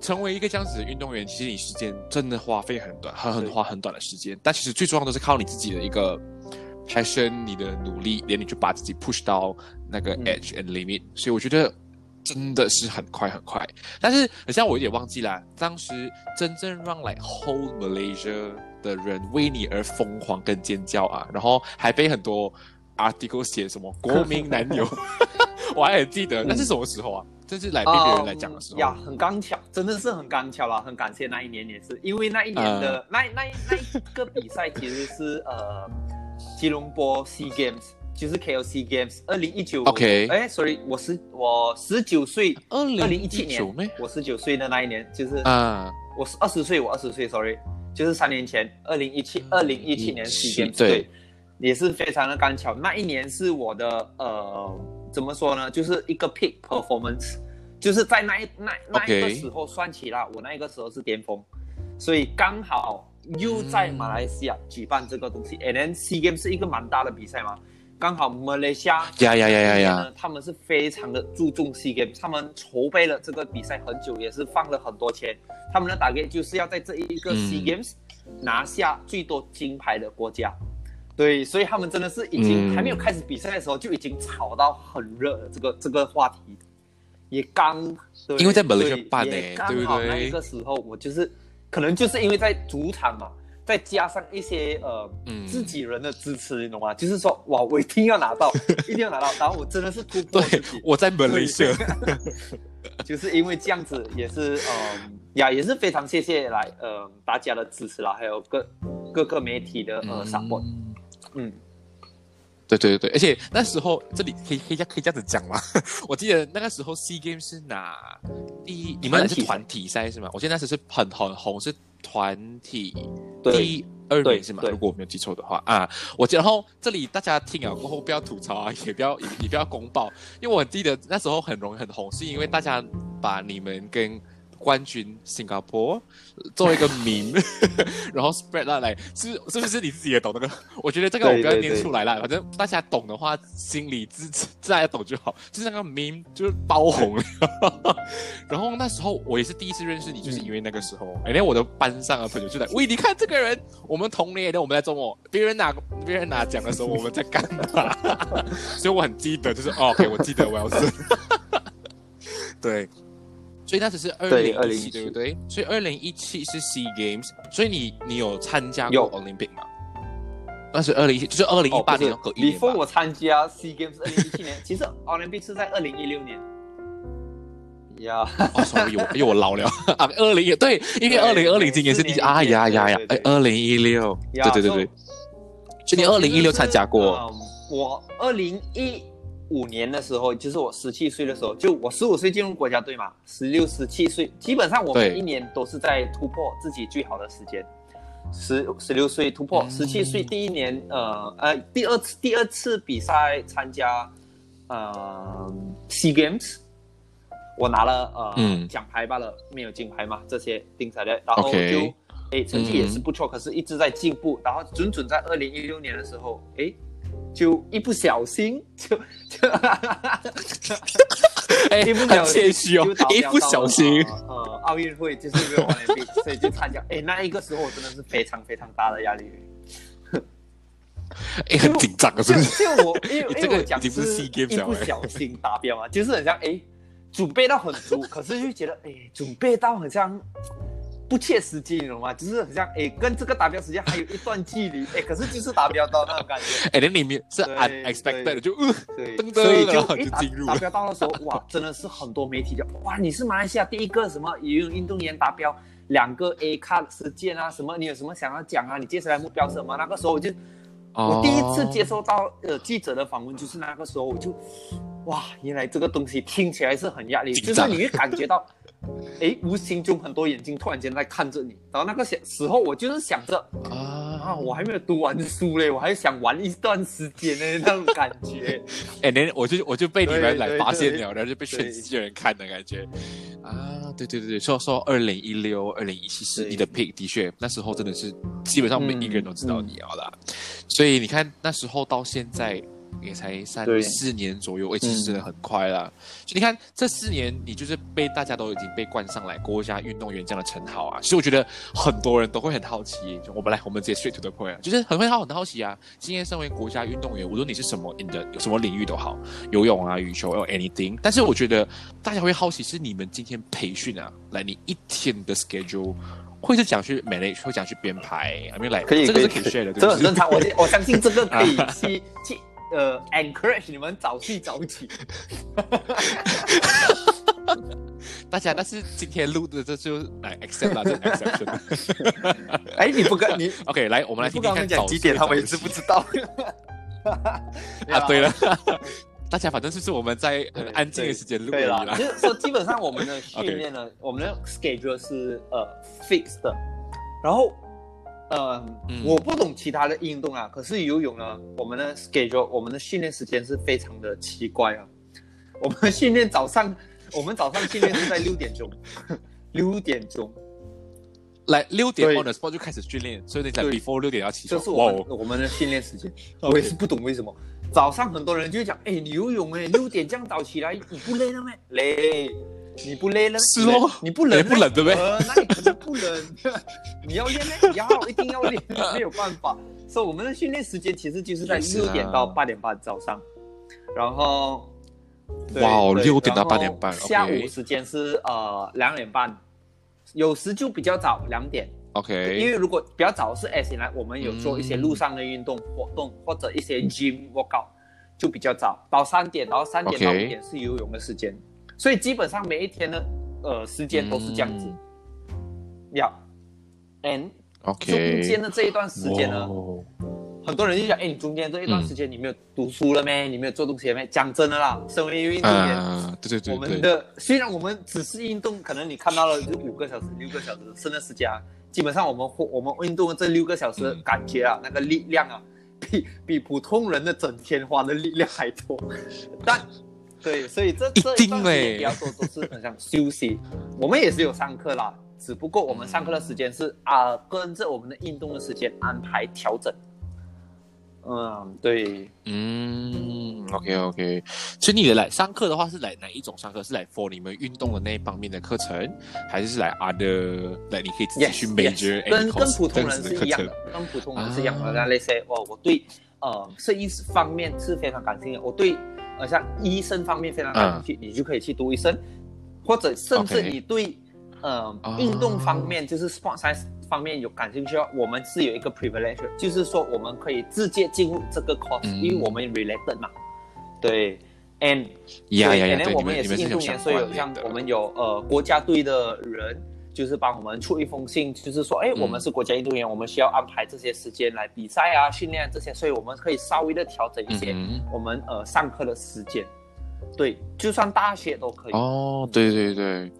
[SPEAKER 1] 成为一个这样子的运动员，其实你时间真的花费很短，很很
[SPEAKER 2] 对
[SPEAKER 1] 花很短的时间。但其实最重要的是靠你自己的一个 passion，你的努力，连你就把自己 push 到那个
[SPEAKER 2] 嗯
[SPEAKER 1] edge and limit。所以我觉得真的是很快很快。但是好像我有点忘记了，当时真正让来 hold Malaysia 的人为你而疯狂跟尖叫啊，然后还被很多 article 写什么国民男友，[LAUGHS] 我还很记得，那是什么时候啊？这是来被别人来讲的时候。
[SPEAKER 2] 嗯呀，很刚巧，真的是很刚巧啦，很感谢那一年也是，因为那一年的、那那那一个比赛其实是呃吉隆坡 Sea Games，就是 KLC Games，二零一九
[SPEAKER 1] OK
[SPEAKER 2] 哎，sorry，我十我十九岁，
[SPEAKER 1] 二零
[SPEAKER 2] 一七年？我十九岁的那一年就是
[SPEAKER 1] 啊，
[SPEAKER 2] 我是二十岁，我二十岁，sorry，就是三年前，二零一七二零一七年
[SPEAKER 1] 17
[SPEAKER 2] Sea Games
[SPEAKER 1] 对。
[SPEAKER 2] 也是非常的刚巧，那一年是我的呃，怎么说呢，就是一个 peak performance，就是在那一那那一个时候算起来，我那一个时候是巅峰，所以刚好又在马来西亚举办这个东西、a n d then Sea Games 是一个蛮大的比赛嘛，刚好马来西亚
[SPEAKER 1] 呀呀呀呀呀，
[SPEAKER 2] 他们是非常的注重 Sea Games，他们筹备了这个比赛很久，也是放了很多钱。他们的打 game 就是要在这一个
[SPEAKER 1] 嗯
[SPEAKER 2] Sea Games 拿下最多金牌的国家。对，所以他们真的是已经
[SPEAKER 1] 嗯
[SPEAKER 2] 还没有开始比赛的时候就已经炒到很热了，这个这个话题也刚，对
[SPEAKER 1] 因为在马来西亚
[SPEAKER 2] 对
[SPEAKER 1] 办
[SPEAKER 2] 也
[SPEAKER 1] 呢对不
[SPEAKER 2] 刚好那
[SPEAKER 1] 对
[SPEAKER 2] 一个时候我就是可能就是因为在主场嘛，再加上一些呃、
[SPEAKER 1] 嗯
[SPEAKER 2] 自己人的支持，你懂吗？就是说哇，我一定要拿到，[LAUGHS] 一定要拿到，然后我真的是突破自
[SPEAKER 1] 对
[SPEAKER 2] 己，，
[SPEAKER 1] 我在马来西亚。[LAUGHS]
[SPEAKER 2] 就是因为这样子，也是嗯呀，也是非常谢谢来呃大家的支持啦，还有各各个媒体的呃 support，嗯，
[SPEAKER 1] 对对对对，而且那时候这里可以可以这样可以这样子讲吗？[LAUGHS] 我记得那个时候 C Game 是拿第一，你们是团体赛是吗？我记得那时是很很红，是团体
[SPEAKER 2] 对
[SPEAKER 1] 第二名是吗？如果我没有记错的话啊，我记然后这里大家听啊过后不要吐槽啊，也不要也 [LAUGHS] 也不要公报，因为我记得那时候很容易很红，是因为大家把你们跟冠军新加坡做一个 meme，[LAUGHS] 然后 spread 下来，是是不是你自己也懂那个？我觉得这个我不要
[SPEAKER 2] 对对对
[SPEAKER 1] 念出来了，反正大家懂的话，心里自自自然懂就好。就是那个 meme 就是爆红了，[LAUGHS] 然后那时候我也是第一次认识你，就是因为那个时候，哎、连我的班上的朋友就在，喂，你看这个人，我们同年的，我们在周末，别人拿别人拿奖的时候，我们在干嘛？[LAUGHS] 所以我很记得，就是、哦、OK，我记得我要是，对。所以那只是二
[SPEAKER 2] 对
[SPEAKER 1] 零一七
[SPEAKER 2] ，2017
[SPEAKER 1] 对不对？所以二零一七是 Sea Games，所以你你有参加过
[SPEAKER 2] 有。
[SPEAKER 1] Olympic 吗？那是二零一，就是二零一八年
[SPEAKER 2] 哦
[SPEAKER 1] 隔一年
[SPEAKER 2] before 我参加 Sea Games 二零一七年，[LAUGHS] 其实 Olympic 是在二零一六年。呀，
[SPEAKER 1] 哦，sorry，我因为我老了。[LAUGHS] 啊，二零对，因为
[SPEAKER 2] 对
[SPEAKER 1] 二零二零今年是第啊呀呀呀哎，
[SPEAKER 2] 对
[SPEAKER 1] 二零一六，对对对对，所以你二零一六参加过，
[SPEAKER 2] 嗯我二零一五年的时候，就是我十七岁的时候，就我十五岁进入国家队嘛，十六、十七岁，基本上我每一年都是在突破自己最好的时间。十十六岁突破，
[SPEAKER 1] 嗯
[SPEAKER 2] 十七岁第一年，呃呃，第二次第二次比赛参加，呃，Sea Games，我拿了呃、
[SPEAKER 1] 嗯
[SPEAKER 2] 奖牌罢了，没有金牌嘛，这些定下来，然后就哎成绩也是
[SPEAKER 1] 嗯。
[SPEAKER 2] 不错，可是一直在进步，然后准准在二零一六年的时候，诶，就一不小心 [LAUGHS] 就就
[SPEAKER 1] 哎，
[SPEAKER 2] 一不
[SPEAKER 1] 很
[SPEAKER 2] 小心
[SPEAKER 1] 谦虚哦
[SPEAKER 2] 就，
[SPEAKER 1] 一不小心，
[SPEAKER 2] 呃呃奥运会就是 Rio Olympic，[LAUGHS] 所以就参加，哎，那一个时候我真的是非常非常大的压力。
[SPEAKER 1] 哎，很紧张啊，是
[SPEAKER 2] 就
[SPEAKER 1] 不是？
[SPEAKER 2] 就我，[LAUGHS] 因为
[SPEAKER 1] 这个
[SPEAKER 2] 我讲
[SPEAKER 1] 是
[SPEAKER 2] 一不小心达标啊，就是很像哎，准备到很足，可是就觉得哎，准备到很像不切实际，你懂吗？就是很像哎，跟这个达标时间还有一段距离，哎，可是就是达标到那种感觉，[LAUGHS]
[SPEAKER 1] 哎，那里面是
[SPEAKER 2] 对
[SPEAKER 1] unexpected 的，就呃，
[SPEAKER 2] 对，
[SPEAKER 1] 噔噔
[SPEAKER 2] 所以就一达
[SPEAKER 1] 就进入了
[SPEAKER 2] 达标到的时候，[LAUGHS] 哇，真的是很多媒体就哇，你是马来西亚第一个什么游泳运动员达标两个 A 卡事件啊，什么你有什么想要讲啊？你接下来目标是什么？那个时候我就。我第一次接
[SPEAKER 1] 受，
[SPEAKER 2] 到呃记者的访问，就是那个时候我就，哇，原来这个东西听起来是很压力，就是你会感觉到，哎，无形中很多眼睛突然间在看着你，然后那个时时候我就是想着啊，
[SPEAKER 1] 啊，
[SPEAKER 2] 我还没有读完书嘞，我还想玩一段时间呢，那种感觉。
[SPEAKER 1] 哎，那我就我就被你们来发现了，然后就被全世界人看的感觉。啊，对对对对，说说二零一六、二零一七是你的 pick，的确那时候真的是基本上每一个人都知道
[SPEAKER 2] 嗯
[SPEAKER 1] 你要的啊，所以你看那时候到现在，也才三
[SPEAKER 2] 对
[SPEAKER 1] 四年左右，哎，其实真的很快啦。就你看这四年，你就是被大家都已经被冠上来国家运动员这样的称号啊。其实我觉得很多人都会很好奇，就我们来，我们直接 straight to the point，啊就是很会好很好奇啊。今天身为国家运动员，无论你是什么 in 的什么领域都好，游泳啊、羽球，or anything，但是我觉得大家会好奇是你们今天培训啊，来你一天的 schedule。会是讲去 manage，会讲去编排，I mean like
[SPEAKER 2] 可以
[SPEAKER 1] 这个是
[SPEAKER 2] 可以
[SPEAKER 1] share 的，
[SPEAKER 2] 这很正常。我我相信这个可以去去呃 encourage 你们早睡早起。[LAUGHS]
[SPEAKER 1] 大家，但是今天录的这就来 accept 啦，这是 exception。[LAUGHS]
[SPEAKER 2] 哎，你不跟 [LAUGHS] 你
[SPEAKER 1] OK，来，我
[SPEAKER 2] 我
[SPEAKER 1] 们来听听看
[SPEAKER 2] 几点，他们也是不知道。
[SPEAKER 1] 啊，对了，大家反正就是我们在很安静的时间录而
[SPEAKER 2] 对啦，就。是说基本上我们的训练呢，我们的 schedule 是呃 fixed 的，然后呃、
[SPEAKER 1] 嗯
[SPEAKER 2] 我不懂其他的运动啊，可是游泳呢，我们的 schedule 我们的训练时间是非常的奇怪啊。我们训练早上，[LAUGHS] 我们早上训练是在六点钟，[LAUGHS] 六点钟，
[SPEAKER 1] 来六点
[SPEAKER 2] 对
[SPEAKER 1] on the spot 就开始训练，所以你在 before 六点要起床。
[SPEAKER 2] 这是我们、
[SPEAKER 1] 哦，
[SPEAKER 2] 我们的训练时间。[LAUGHS] 我也是不懂为什么早上很多人就会讲，哎，你游泳哎，六点这样早起来，你不累了吗？累。你不累了？
[SPEAKER 1] 是哦
[SPEAKER 2] 你不冷
[SPEAKER 1] 哎不冷对不对
[SPEAKER 2] 呃，[LAUGHS] 那你肯定不冷。你要练呢？要，一定要练，[LAUGHS] 没有办法。所以我们的训练时间其实就是在六点到八点半早上，然后，
[SPEAKER 1] 哇哦六点到
[SPEAKER 2] 然后
[SPEAKER 1] 8点半
[SPEAKER 2] 下午时间是呃两点半，有时就比较早两点。
[SPEAKER 1] OK，因
[SPEAKER 2] 为如果比较早是 S 来，我们有做一些
[SPEAKER 1] 嗯
[SPEAKER 2] 路上的运动活动、或者一些 gym workout，就比较早，到三点，然后三点到五点是游泳的时间，所以基本上每一天的呃时间都是这样子。要、and
[SPEAKER 1] OK，
[SPEAKER 2] 中间的这一段时间呢，很多人就讲，哎，你中间这一段时间你没有读书了咩？你没有做东西了咩？讲真的啦，身为一个运动员。
[SPEAKER 1] 啊，对对
[SPEAKER 2] 我
[SPEAKER 1] 对我，
[SPEAKER 2] 们的虽然我们只是运动，可能你看到了就五个小时、六个小时，剩的时间啊，基本上我们我们运动的这六个小时感觉啊，那个力量啊，比比普通人的整天花的力量还多。但对，所以这
[SPEAKER 1] 一定
[SPEAKER 2] 这一段时
[SPEAKER 1] 嘞
[SPEAKER 2] 间比较多都是很想休息。我们也是有上课啦，只不过我们上课的时间是啊、跟着我们的运动的时间安排调整。嗯，对，
[SPEAKER 1] 嗯，OK OK，所以你的来上课的话是来哪一种上课？是来 for 你们运动的那一方面的课程，还是是来 other 来你可以自己去
[SPEAKER 2] yes,
[SPEAKER 1] major and
[SPEAKER 2] 跟跟普通人是一样的？，跟普通人是一样的。
[SPEAKER 1] 啊
[SPEAKER 2] 那那些哦，我对呃摄影师方面是非常感兴趣，我对呃像医生方面非常感兴趣，你就可以去读医生，或者甚至你对呃
[SPEAKER 1] 啊
[SPEAKER 2] 运动方面，就是 sport science 方面有感兴趣的话，我们是有一个 privilege，就是说我们可以直接进入这个 course，、
[SPEAKER 1] 嗯。
[SPEAKER 2] 因为我们 related 嘛，对，and 对
[SPEAKER 1] 呀呀呀
[SPEAKER 2] ，and then
[SPEAKER 1] 对，
[SPEAKER 2] 我们也
[SPEAKER 1] 是
[SPEAKER 2] 运动员，所以。像我们有呃国家队的人，就是帮我们出一封信，就是说，哎，
[SPEAKER 1] 嗯
[SPEAKER 2] 我们是国家运动员，我们需要安排这些时间来比赛啊、训练这些，所以我们可以稍微的调整一些
[SPEAKER 1] 嗯
[SPEAKER 2] 我们呃上课的时间。对，就算大学都可以。
[SPEAKER 1] 哦，对对对。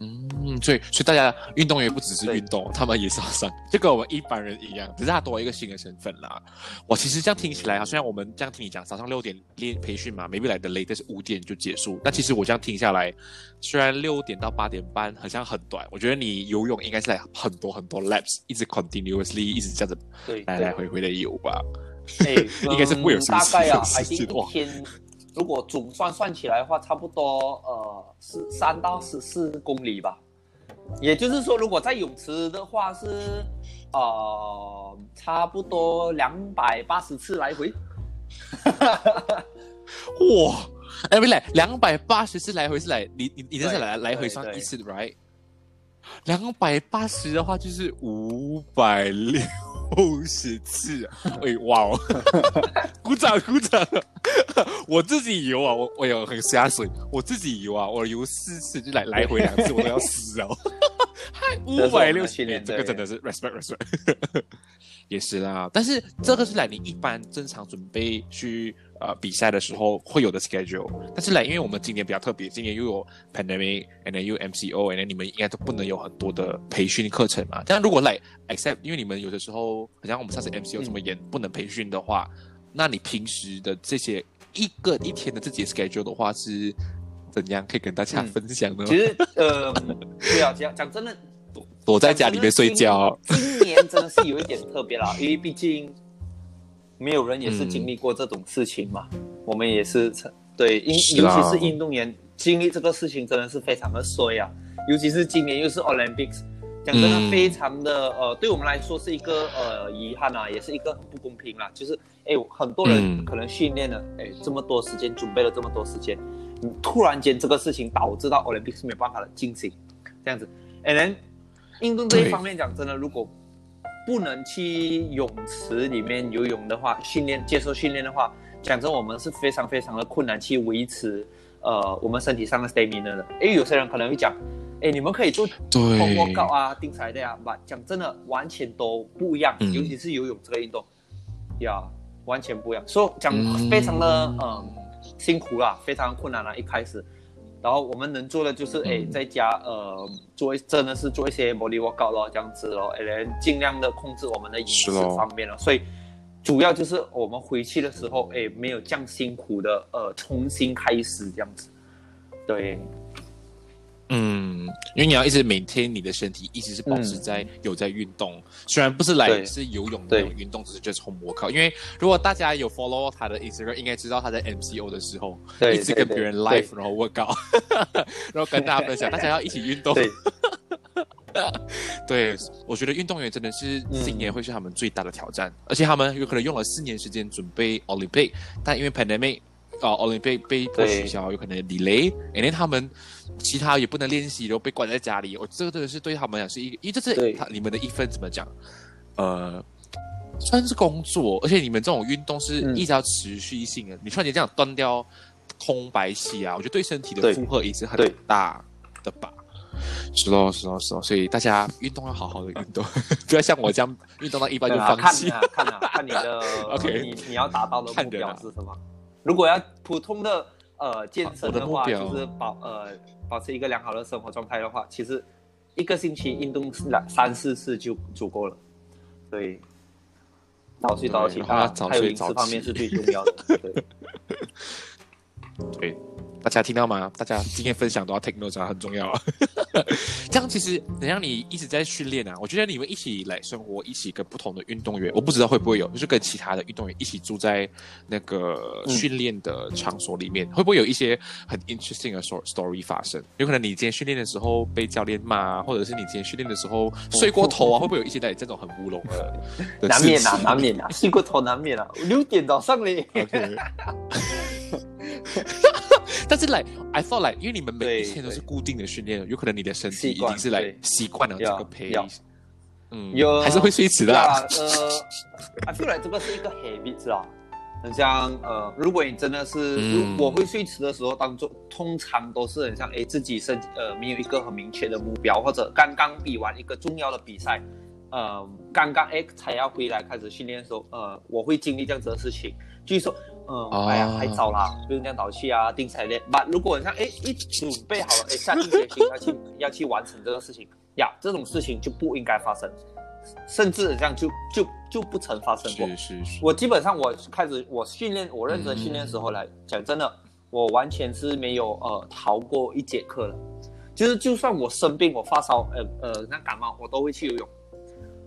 [SPEAKER 1] 嗯，所以所以大家运动员不只是运动，他们也是要上，就跟我们一般人一样，只是他多了一个新的身份啦。哇，其实这样听起来啊，虽然我们这样听你讲，早上六点练培训嘛，maybe 来的 latest 五点就结束，但其实我这样听下来，虽然六点到八点半好像很短，我觉得你游泳应该是来很多很多 laps，一直 continuously 一直这样子
[SPEAKER 2] 对，
[SPEAKER 1] 来来回回的游吧。
[SPEAKER 2] 哎，[LAUGHS]
[SPEAKER 1] 应该是不会有
[SPEAKER 2] 嗯
[SPEAKER 1] 什么
[SPEAKER 2] 大概啊，
[SPEAKER 1] 时
[SPEAKER 2] 还天，如果总算算起来的话，差不多呃是三到十四公里吧。也就是说，如果在泳池的话是呃差不多两百八十次来回。[LAUGHS]
[SPEAKER 1] 哇，哎，不是，两百八十次来回是来，你你你这是来来回算一次，right？两百八十的话就是五百六十次啊，[LAUGHS] 哎，哇哦，[LAUGHS] 鼓掌鼓掌！我自己游啊，我我有很下水，我自己游啊，我游四次就来来回两次，我都要死哦。[LAUGHS] 嗨，五百六十
[SPEAKER 2] 年，
[SPEAKER 1] 这个真的是 respect respect。也是啦，但是这个是来你一般正常准备去呃比赛的时候会有的 schedule。但是来，因为我们今年比较特别，今年又有 pandemic，and then 又有 MCO，and then 你们应该都不能有很多的培训课程嘛。但如果来 except，因为你们有的时候，好像我们上次 MCO 这么严，不能培训的话，那你平时的这些一个一天的自己的 schedule 的话是怎样？可以跟大家
[SPEAKER 2] 嗯
[SPEAKER 1] 分享呢？
[SPEAKER 2] 其实呃，[LAUGHS] 对啊，讲讲真的，
[SPEAKER 1] 躲在家里面睡觉。
[SPEAKER 2] 今今年真的是有一点特别啦，因为毕竟没有人也是经历过这种事情嘛。我们也是对，因尤其是运动员经历这个事情真的是非常的衰啊，尤其是今年又是 Olympics，讲真的
[SPEAKER 1] 嗯
[SPEAKER 2] 非常的、呃，对我们来说是一个呃遗憾啊，也是一个很不公平啦。就是哎，很多人
[SPEAKER 1] 嗯。
[SPEAKER 2] 可能训练了哎这么多时间，准备了这么多时间，你突然间这个事情导致到 Olympics 没有办法的进行，这样子，哎，人运动这一方面讲真的，如果不能去泳池里面游泳的话，训练接受训练的话，讲真，我们是非常非常的困难去维持呃我们身体上的 stamina 的。因为有些人可能会讲，哎，你们可以做
[SPEAKER 1] 对
[SPEAKER 2] home workout 啊，定起来的呀，吧，讲真的完全都不一样，
[SPEAKER 1] 嗯
[SPEAKER 2] 尤其是游泳这个运动，呀，完全不一样。所以讲
[SPEAKER 1] 嗯
[SPEAKER 2] 非常的嗯辛苦啦，非常困难啦，一开始。然后我们能做的就是，哎、
[SPEAKER 1] 嗯
[SPEAKER 2] 在家呃做一真的是做一些 body workout 咯，这样子咯，哎，尽量的控制我们的饮食方面了。所以主要就是我们回去的时候，哎，没有这样辛苦的呃重新开始这样子。对，
[SPEAKER 1] 嗯，因为你要一直 maintain 你的身体，一直是保持在、有在运动，虽然不是来是游泳的那种运动，只是就是 home workout。因为如果大家有 follow 他的 Instagram，应该知道他在 MCO 的时候，
[SPEAKER 2] 对
[SPEAKER 1] 一直跟别人 live，然后 workout，[LAUGHS] 然后跟大家分享，大家要一起运动。
[SPEAKER 2] 对，[LAUGHS]
[SPEAKER 1] 对，我觉得运动员真的是
[SPEAKER 2] 嗯
[SPEAKER 1] 今年会是他们最大的挑战，而且他们有可能用了四年时间准备 Olympic，但因为 pandemic，啊、Olympic 被迫取消，有可能 delay，因为他们其他也不能练习，然后被关在家里，我这个真的是对他们来讲是一个，因为这是他你们的一份怎么讲，呃。算是工作，而且你们这种运动是
[SPEAKER 2] 嗯
[SPEAKER 1] 一直要持续性的。你突然间这样断掉空白期啊，我觉得对身体的
[SPEAKER 2] 对
[SPEAKER 1] 负荷也是很大的吧。是咯，是咯，是咯，所以大家运动要好好的运动，[LAUGHS] 不要像我这样运动到一半就放弃。
[SPEAKER 2] 看啊，看啊，看你的 [LAUGHS]
[SPEAKER 1] OK
[SPEAKER 2] 你你要达到的目标是什么？如果要普通的呃健身
[SPEAKER 1] 的
[SPEAKER 2] 的话，就是保呃保持一个良好的生活状态的话，其实一个星期运动两三四次就足够了。对，早睡早起啊，还有饮食方面是最重要的。对，[LAUGHS]
[SPEAKER 1] 大家听到吗？大家今天分享都要 take notes 啊，很重要啊。[LAUGHS] 这样其实，能让你一直在训练啊。我觉得你们一起来生活，一起跟不同的运动员，我不知道会不会有，就是跟其他的运动员一起住在那个
[SPEAKER 2] 嗯
[SPEAKER 1] 训练的场所里面，会不会有一些很 interesting 的 story 发生？有可能你今天训练的时候被教练骂啊，或者是你今天训练的时候睡过头啊，会不会有一些在这种很乌龙的 [LAUGHS] 的
[SPEAKER 2] 难免啊，难免啊，睡过头难免啊，六点早上嘞。[LAUGHS]
[SPEAKER 1] OK 但是来、i thought like，因为你们每一天都是固定的训练，有可能你的身体已经是来
[SPEAKER 2] 对
[SPEAKER 1] 习惯了这个
[SPEAKER 2] 要
[SPEAKER 1] pace。嗯，
[SPEAKER 2] 有
[SPEAKER 1] 还是会睡迟的、啊。
[SPEAKER 2] 呃，I feel like 这个是一个 habit 啊。很像呃，如果你真的是，我会睡迟的时候，当中通常都是很像哎自己身呃没有一个很明确的目标，或者刚刚比完一个重要的比赛，呃，刚刚诶才要回来开始训练的时候，呃，我会经历这样子的事情，就是说，嗯、
[SPEAKER 1] 哦
[SPEAKER 2] 哎呀，还早啦，不用这样早去啊，定彩练。把如果你像哎一准备好了，哎下定决心要去要去完成这个事情呀，这种事情就不应该发生。甚至这样就就就不曾发生过。
[SPEAKER 1] 是是是，
[SPEAKER 2] 我基本上我开始我训练，我认真训练的时候来讲，真的，我完全是没有呃逃过一节课的。就是就算我生病，我发烧，呃呃，那感冒，我都会去游泳。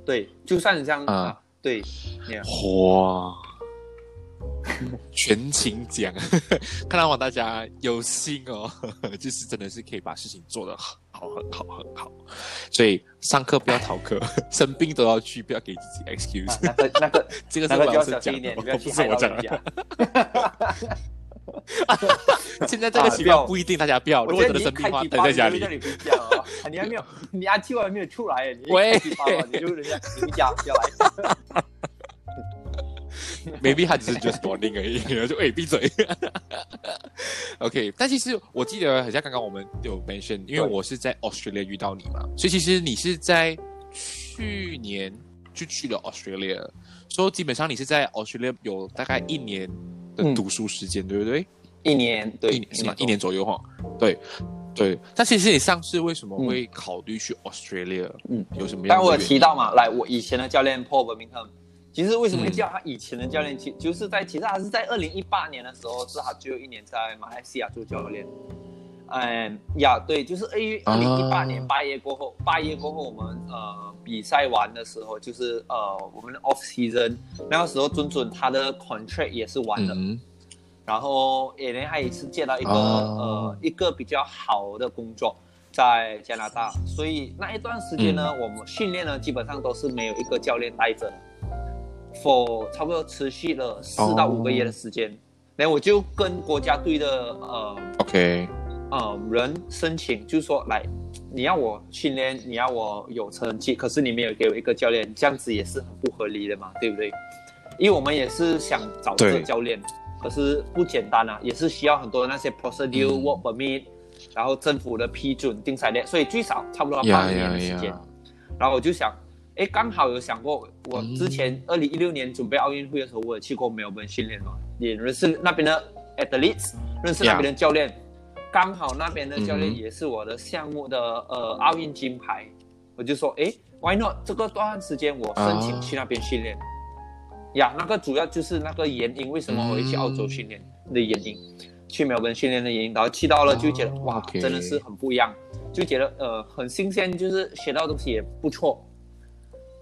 [SPEAKER 2] 对，就算你这样
[SPEAKER 1] 啊
[SPEAKER 2] 啊，对，
[SPEAKER 1] 哇，[LAUGHS] 全勤奖，[LAUGHS] 看到我大家有心哦，[LAUGHS] 就是真的是可以把事情做得好，很好，很好。所以上课不要逃课，生病都要去，不要给自己 excuse。
[SPEAKER 2] 啊那个那个
[SPEAKER 1] 这个是老师讲的
[SPEAKER 2] 不要去
[SPEAKER 1] 不是我讲的。现在这个情况不一定，大家不要。如果
[SPEAKER 2] 我得
[SPEAKER 1] 真的生病的话，待在家里
[SPEAKER 2] 你还没有，你阿七还没有出来，你一
[SPEAKER 1] 喂
[SPEAKER 2] 你就人家你回家不要来。[LAUGHS]
[SPEAKER 1] maybe 他只是 just warning 而已，[LAUGHS] 然后就哎闭嘴。OK，但其实我记得，好像刚刚我们有 mention，因为我是在 Australia 遇到你嘛，所以其实你是在去年就去了 Australia，所以基本上你是在 Australia 有大概一年的
[SPEAKER 2] 嗯
[SPEAKER 1] 读书时间，对不对？
[SPEAKER 2] 一年对
[SPEAKER 1] 一年是吗？一年左右哈。对对，但其实你上次为什么
[SPEAKER 2] 嗯
[SPEAKER 1] 会考虑去 Australia？
[SPEAKER 2] 嗯，
[SPEAKER 1] 有什么样
[SPEAKER 2] 但我有？提到嘛，来，我以前的教练 Paul Birmingham，其实为什么会
[SPEAKER 1] 嗯。
[SPEAKER 2] 叫他以前的教练？其、就是在其实他是在二零一八年的时候，是他最后一年在马来西亚做教练。嗯呀，对，就是二月二零一八年八月过后，八月过后我们呃比赛完的时候，就是呃我们的 off season 那个时候，准准他的 contract 也是完了，
[SPEAKER 1] 嗯。
[SPEAKER 2] 然后也连他也是接到一个、
[SPEAKER 1] 哦
[SPEAKER 2] 呃一个比较好的工作在加拿大，所以那一段时间呢，我们训练呢基本上都是没有一个教练带着的，for 差不多持续了四到五个月的时间，然后我就跟国家队的呃
[SPEAKER 1] OK，
[SPEAKER 2] 呃人申请，就是说来，你要我训练，你要我有成绩，可是你没有给我一个教练，这样子也是很不合理的嘛，对不对？因为我们也是想找这个教练，可是不简单啊，也是需要很多那些 procedure、
[SPEAKER 1] 嗯。
[SPEAKER 2] work permit，然后政府的批准定下来，所以最少差不多要
[SPEAKER 1] 呀
[SPEAKER 2] 半年的时间。
[SPEAKER 1] 呀，
[SPEAKER 2] 然后我就想，哎，刚好有想过，我
[SPEAKER 1] 嗯。
[SPEAKER 2] 之前二零一六年准备奥运会的时候，我也去过墨尔本训练嘛，也认识那边的 athletes，认识那边的教练，刚好那边的教练也是我的项目的呃奥运金牌，我就说，哎，why not？这个段时间我申请
[SPEAKER 1] 啊
[SPEAKER 2] 去那边训练。呀，那个主要就是那个原因，为什么我会去澳洲训练的原因，去墨尔本训练的原因，然后去到了就觉得、
[SPEAKER 1] 哦
[SPEAKER 2] 哇真的是很不一样，就觉得呃很新鲜，就是学到的东西也不错，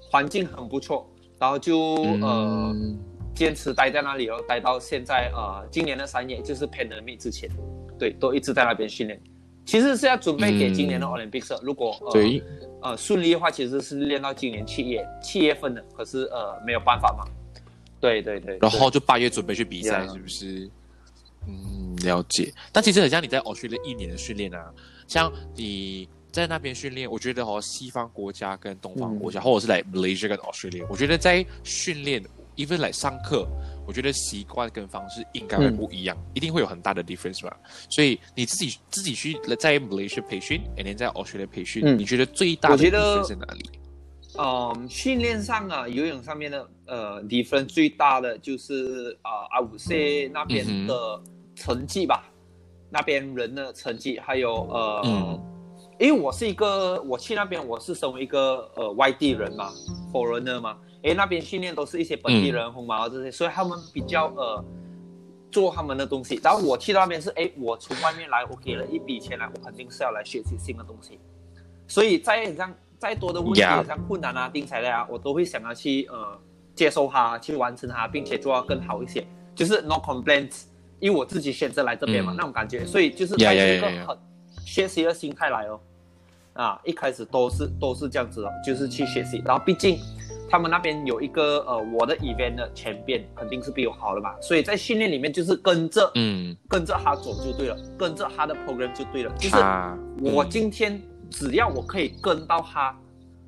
[SPEAKER 2] 环境很不错，然后就、呃
[SPEAKER 1] 嗯
[SPEAKER 2] 坚持待在那里哦，待到现在呃今年的三月，就是 pandemic 之前，对，都一直在那边训练。其实是要准备给今年的
[SPEAKER 1] 嗯
[SPEAKER 2] Olympics，、的如果呃
[SPEAKER 1] 对，
[SPEAKER 2] 呃顺利的话，其实是练到今年七月七月份的，可是呃没有办法嘛。对对对，
[SPEAKER 1] 然后就八月准备去比赛，是不是？嗯，了解。但其实很像你在 Australia 一年的训练啊，像你在那边训练，我觉得哦，西方国家跟东方国家，或者是来 Malaysia 跟 Australia，我觉得在训练，even 来上课，我觉得习惯跟方式应该会不一样，一定会有很大的 difference 吧。所以你自己自己去在 Malaysia 培训，and then 在 Australia 培训，
[SPEAKER 2] 嗯
[SPEAKER 1] 你觉得最大的 difference 在哪里？
[SPEAKER 2] 嗯，训练上啊，游泳上面的呃 difference 最大的就是啊阿五 C 那边
[SPEAKER 1] 嗯
[SPEAKER 2] 的成绩吧，那边人的成绩，还有呃，
[SPEAKER 1] 嗯
[SPEAKER 2] 因为我是一个我去那边我是身为一个呃外地人嘛，foreigner 嘛，诶，那边训练都是一些本地人、红毛这些，所以他们比较呃做他们的东西，然后我去到那边是诶，我从外面来，我给了一笔钱来，我肯定是要来学习新的东西，所以在很像再多的问题像困难啊、定材料啊，我都会想要去呃接受它，去完成它，并且做到更好一些，就是 no complaints，因为我自己选择来这边嘛，
[SPEAKER 1] 嗯。
[SPEAKER 2] 那种感觉，所以就是带着一个.很学习的心态来哦。啊，一开始都是都是这样子的，就是去学习。然后毕竟他们那边有一个呃，我的 event 的前边肯定是比我好的嘛，所以在训练里面就是跟着、
[SPEAKER 1] 嗯，
[SPEAKER 2] 跟着他走就对了，跟着他的 program 就对了。就是我
[SPEAKER 1] 嗯。
[SPEAKER 2] 今天只要我可以跟到他，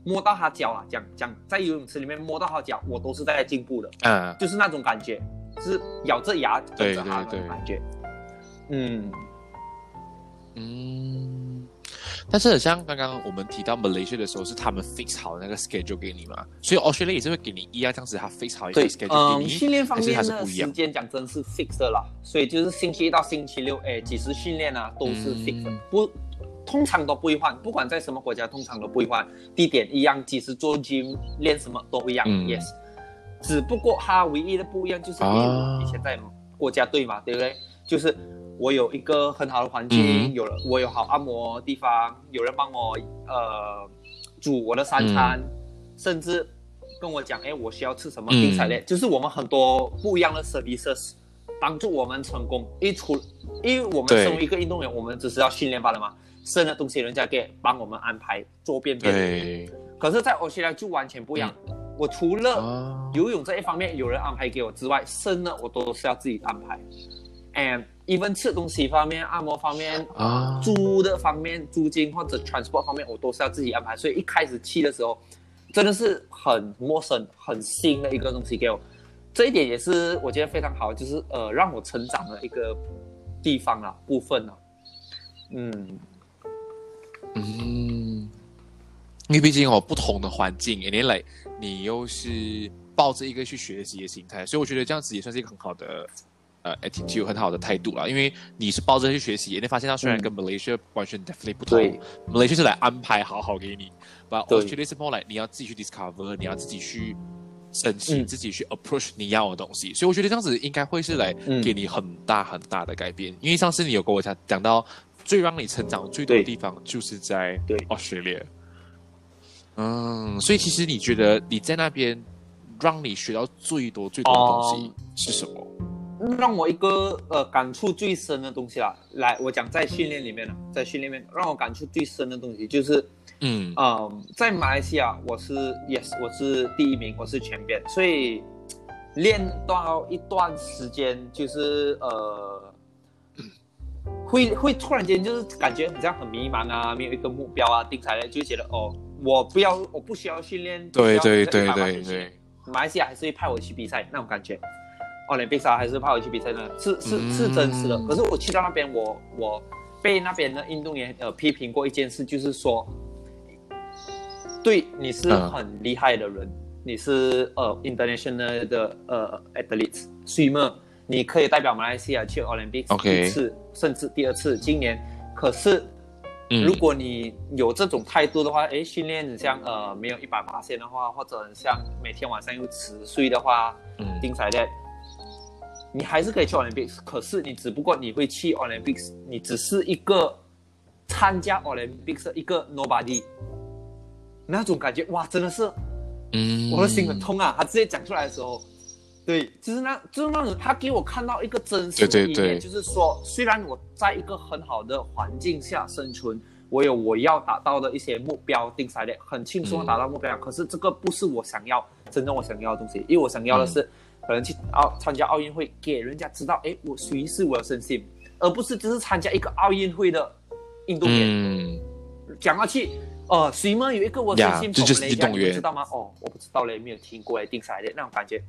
[SPEAKER 2] 摸到他脚啊，讲讲在游泳池里面摸到他脚，我都是在进步的，
[SPEAKER 1] 嗯，
[SPEAKER 2] 就是那种感觉，是咬着牙跟着他
[SPEAKER 1] 对对对。
[SPEAKER 2] 的感觉。嗯，
[SPEAKER 1] 嗯，但是很像刚刚我们提到 Malaysia 的时候，是他们 fix 好那个 schedule 给你嘛，所以 Australia 也是会给你一样这样子，他 fix 好一个，schedule 给
[SPEAKER 2] 嗯，
[SPEAKER 1] 你，
[SPEAKER 2] 训练方
[SPEAKER 1] 一样？
[SPEAKER 2] 时间讲真是 fix 的啦，所以就是星期一到星期六，哎，几时训练啊，都是 fix 的，
[SPEAKER 1] 嗯
[SPEAKER 2] 不，通常都不会换，不管在什么国家，通常都不会换，地点一样，几时做 gym 练什么都一样、
[SPEAKER 1] 嗯。
[SPEAKER 2] y e s 只不过它唯一的不一样就是因为
[SPEAKER 1] 啊
[SPEAKER 2] 我以前在国家队嘛，对不对？就是我有一个很好的环境，
[SPEAKER 1] 嗯
[SPEAKER 2] 有了我有好按摩地方，有人帮我呃煮我的三餐，
[SPEAKER 1] 嗯
[SPEAKER 2] 甚至跟我讲，哎，我需要吃什么
[SPEAKER 1] 嗯
[SPEAKER 2] 定菜类，就是我们很多不一样的 services 帮助我们成功。因为除因为我们
[SPEAKER 1] 对
[SPEAKER 2] 身为一个运动员，我们只是要训练罢了嘛，剩的东西人家给帮我们安排做便便。
[SPEAKER 1] 对
[SPEAKER 2] 可是，在澳大利亚就完全不一样。我除了
[SPEAKER 1] 啊，
[SPEAKER 2] 游泳这一方面有人安排给我之外，剩的我都是要自己安排。And even 吃东西方面、按摩方面、
[SPEAKER 1] 啊
[SPEAKER 2] 租的方面、租金或者 transport 方面，我都是要自己安排。所以一开始去的时候，真的是很陌生、很新的一个东西给我。这一点也是我觉得非常好，就是呃让我成长的一个地方啊、部分啊。嗯，
[SPEAKER 1] 嗯，因为毕竟哦，不同的环境，年来你又是抱着一个去学习的心态，所以我觉得这样子也算是一个很好的呃 attitude，很好的态度啦。因为你是抱着去学习，你发现它虽然跟 Malaysia 完全 definitely 不同
[SPEAKER 2] 对
[SPEAKER 1] ，Malaysia 是来安排好好给你，but
[SPEAKER 2] 对
[SPEAKER 1] Australia 是 more like 你要自己去 discover，你要自己去。申请
[SPEAKER 2] 嗯
[SPEAKER 1] 自己去 approach 你要的东西，所以我觉得这样子应该会是来
[SPEAKER 2] 嗯
[SPEAKER 1] 给你很大很大的改变。因为上次你有跟我讲讲到最让你成长最多的地方就是在
[SPEAKER 2] 对
[SPEAKER 1] Australia。嗯，所以其实你觉得你在那边让你学到最多最多的东西是什么？
[SPEAKER 2] 让我一个呃感触最深的东西啦，来，我讲在训练里面了，在训练里面让我感触最深的东西就是，
[SPEAKER 1] 嗯
[SPEAKER 2] 呃，在马来西亚我是 yes 我是第一名，我是全边，所以练到一段时间就是呃，会 [COUGHS] 会突然间就是感觉很像很迷茫啊，没有一个目标啊，定下来就觉得哦，我不要我不需要训练，
[SPEAKER 1] 对对对对对，
[SPEAKER 2] 马来西亚还是会派我去比赛那种感觉。奥林匹克还是派我去比赛呢，是是是真实的。
[SPEAKER 1] 嗯
[SPEAKER 2] 可是我去到那边，我我被那边的运动员呃批评过一件事，就是说，对你是
[SPEAKER 1] 嗯。
[SPEAKER 2] 很厉害的人，你是呃 international 的呃 athlete swimmer，你可以代表马来西亚去 Olympics
[SPEAKER 1] OK
[SPEAKER 2] 一次甚至第二次。今年。可是
[SPEAKER 1] 嗯。
[SPEAKER 2] 如果你有这种态度的话，诶，训练很像呃没有一百八线的话，或者很像每天晚上又迟睡的话，
[SPEAKER 1] 嗯。
[SPEAKER 2] 丁彩的，你还是可以去 Olympics，可是你只不过你会去 Olympics，你只是一个参加 Olympics 的一个 nobody，那种感觉哇，真的是
[SPEAKER 1] 嗯。
[SPEAKER 2] 我的心很痛啊！他直接讲出来的时候，对，就是那，就是那种他给我看到一个真实的一面，
[SPEAKER 1] 对。对对
[SPEAKER 2] 就是说，虽然我在一个很好的环境下生存，我有我要达到的一些目标定下来，很轻松的达到目标，可是这个不是我想要真正我想要的东西，因为我想要的是、可能去奥参加奥运会，给人家知道，哎，我谁是我的身心，而不是只是参加一个奥运会的运动员。
[SPEAKER 1] 嗯
[SPEAKER 2] 讲下去，呃，谁们有一个我身心
[SPEAKER 1] 呀这就是
[SPEAKER 2] 跑雷家，
[SPEAKER 1] 运动员
[SPEAKER 2] 你知道吗？哦，我不知道嘞，没有听过嘞，定下来的那种感觉。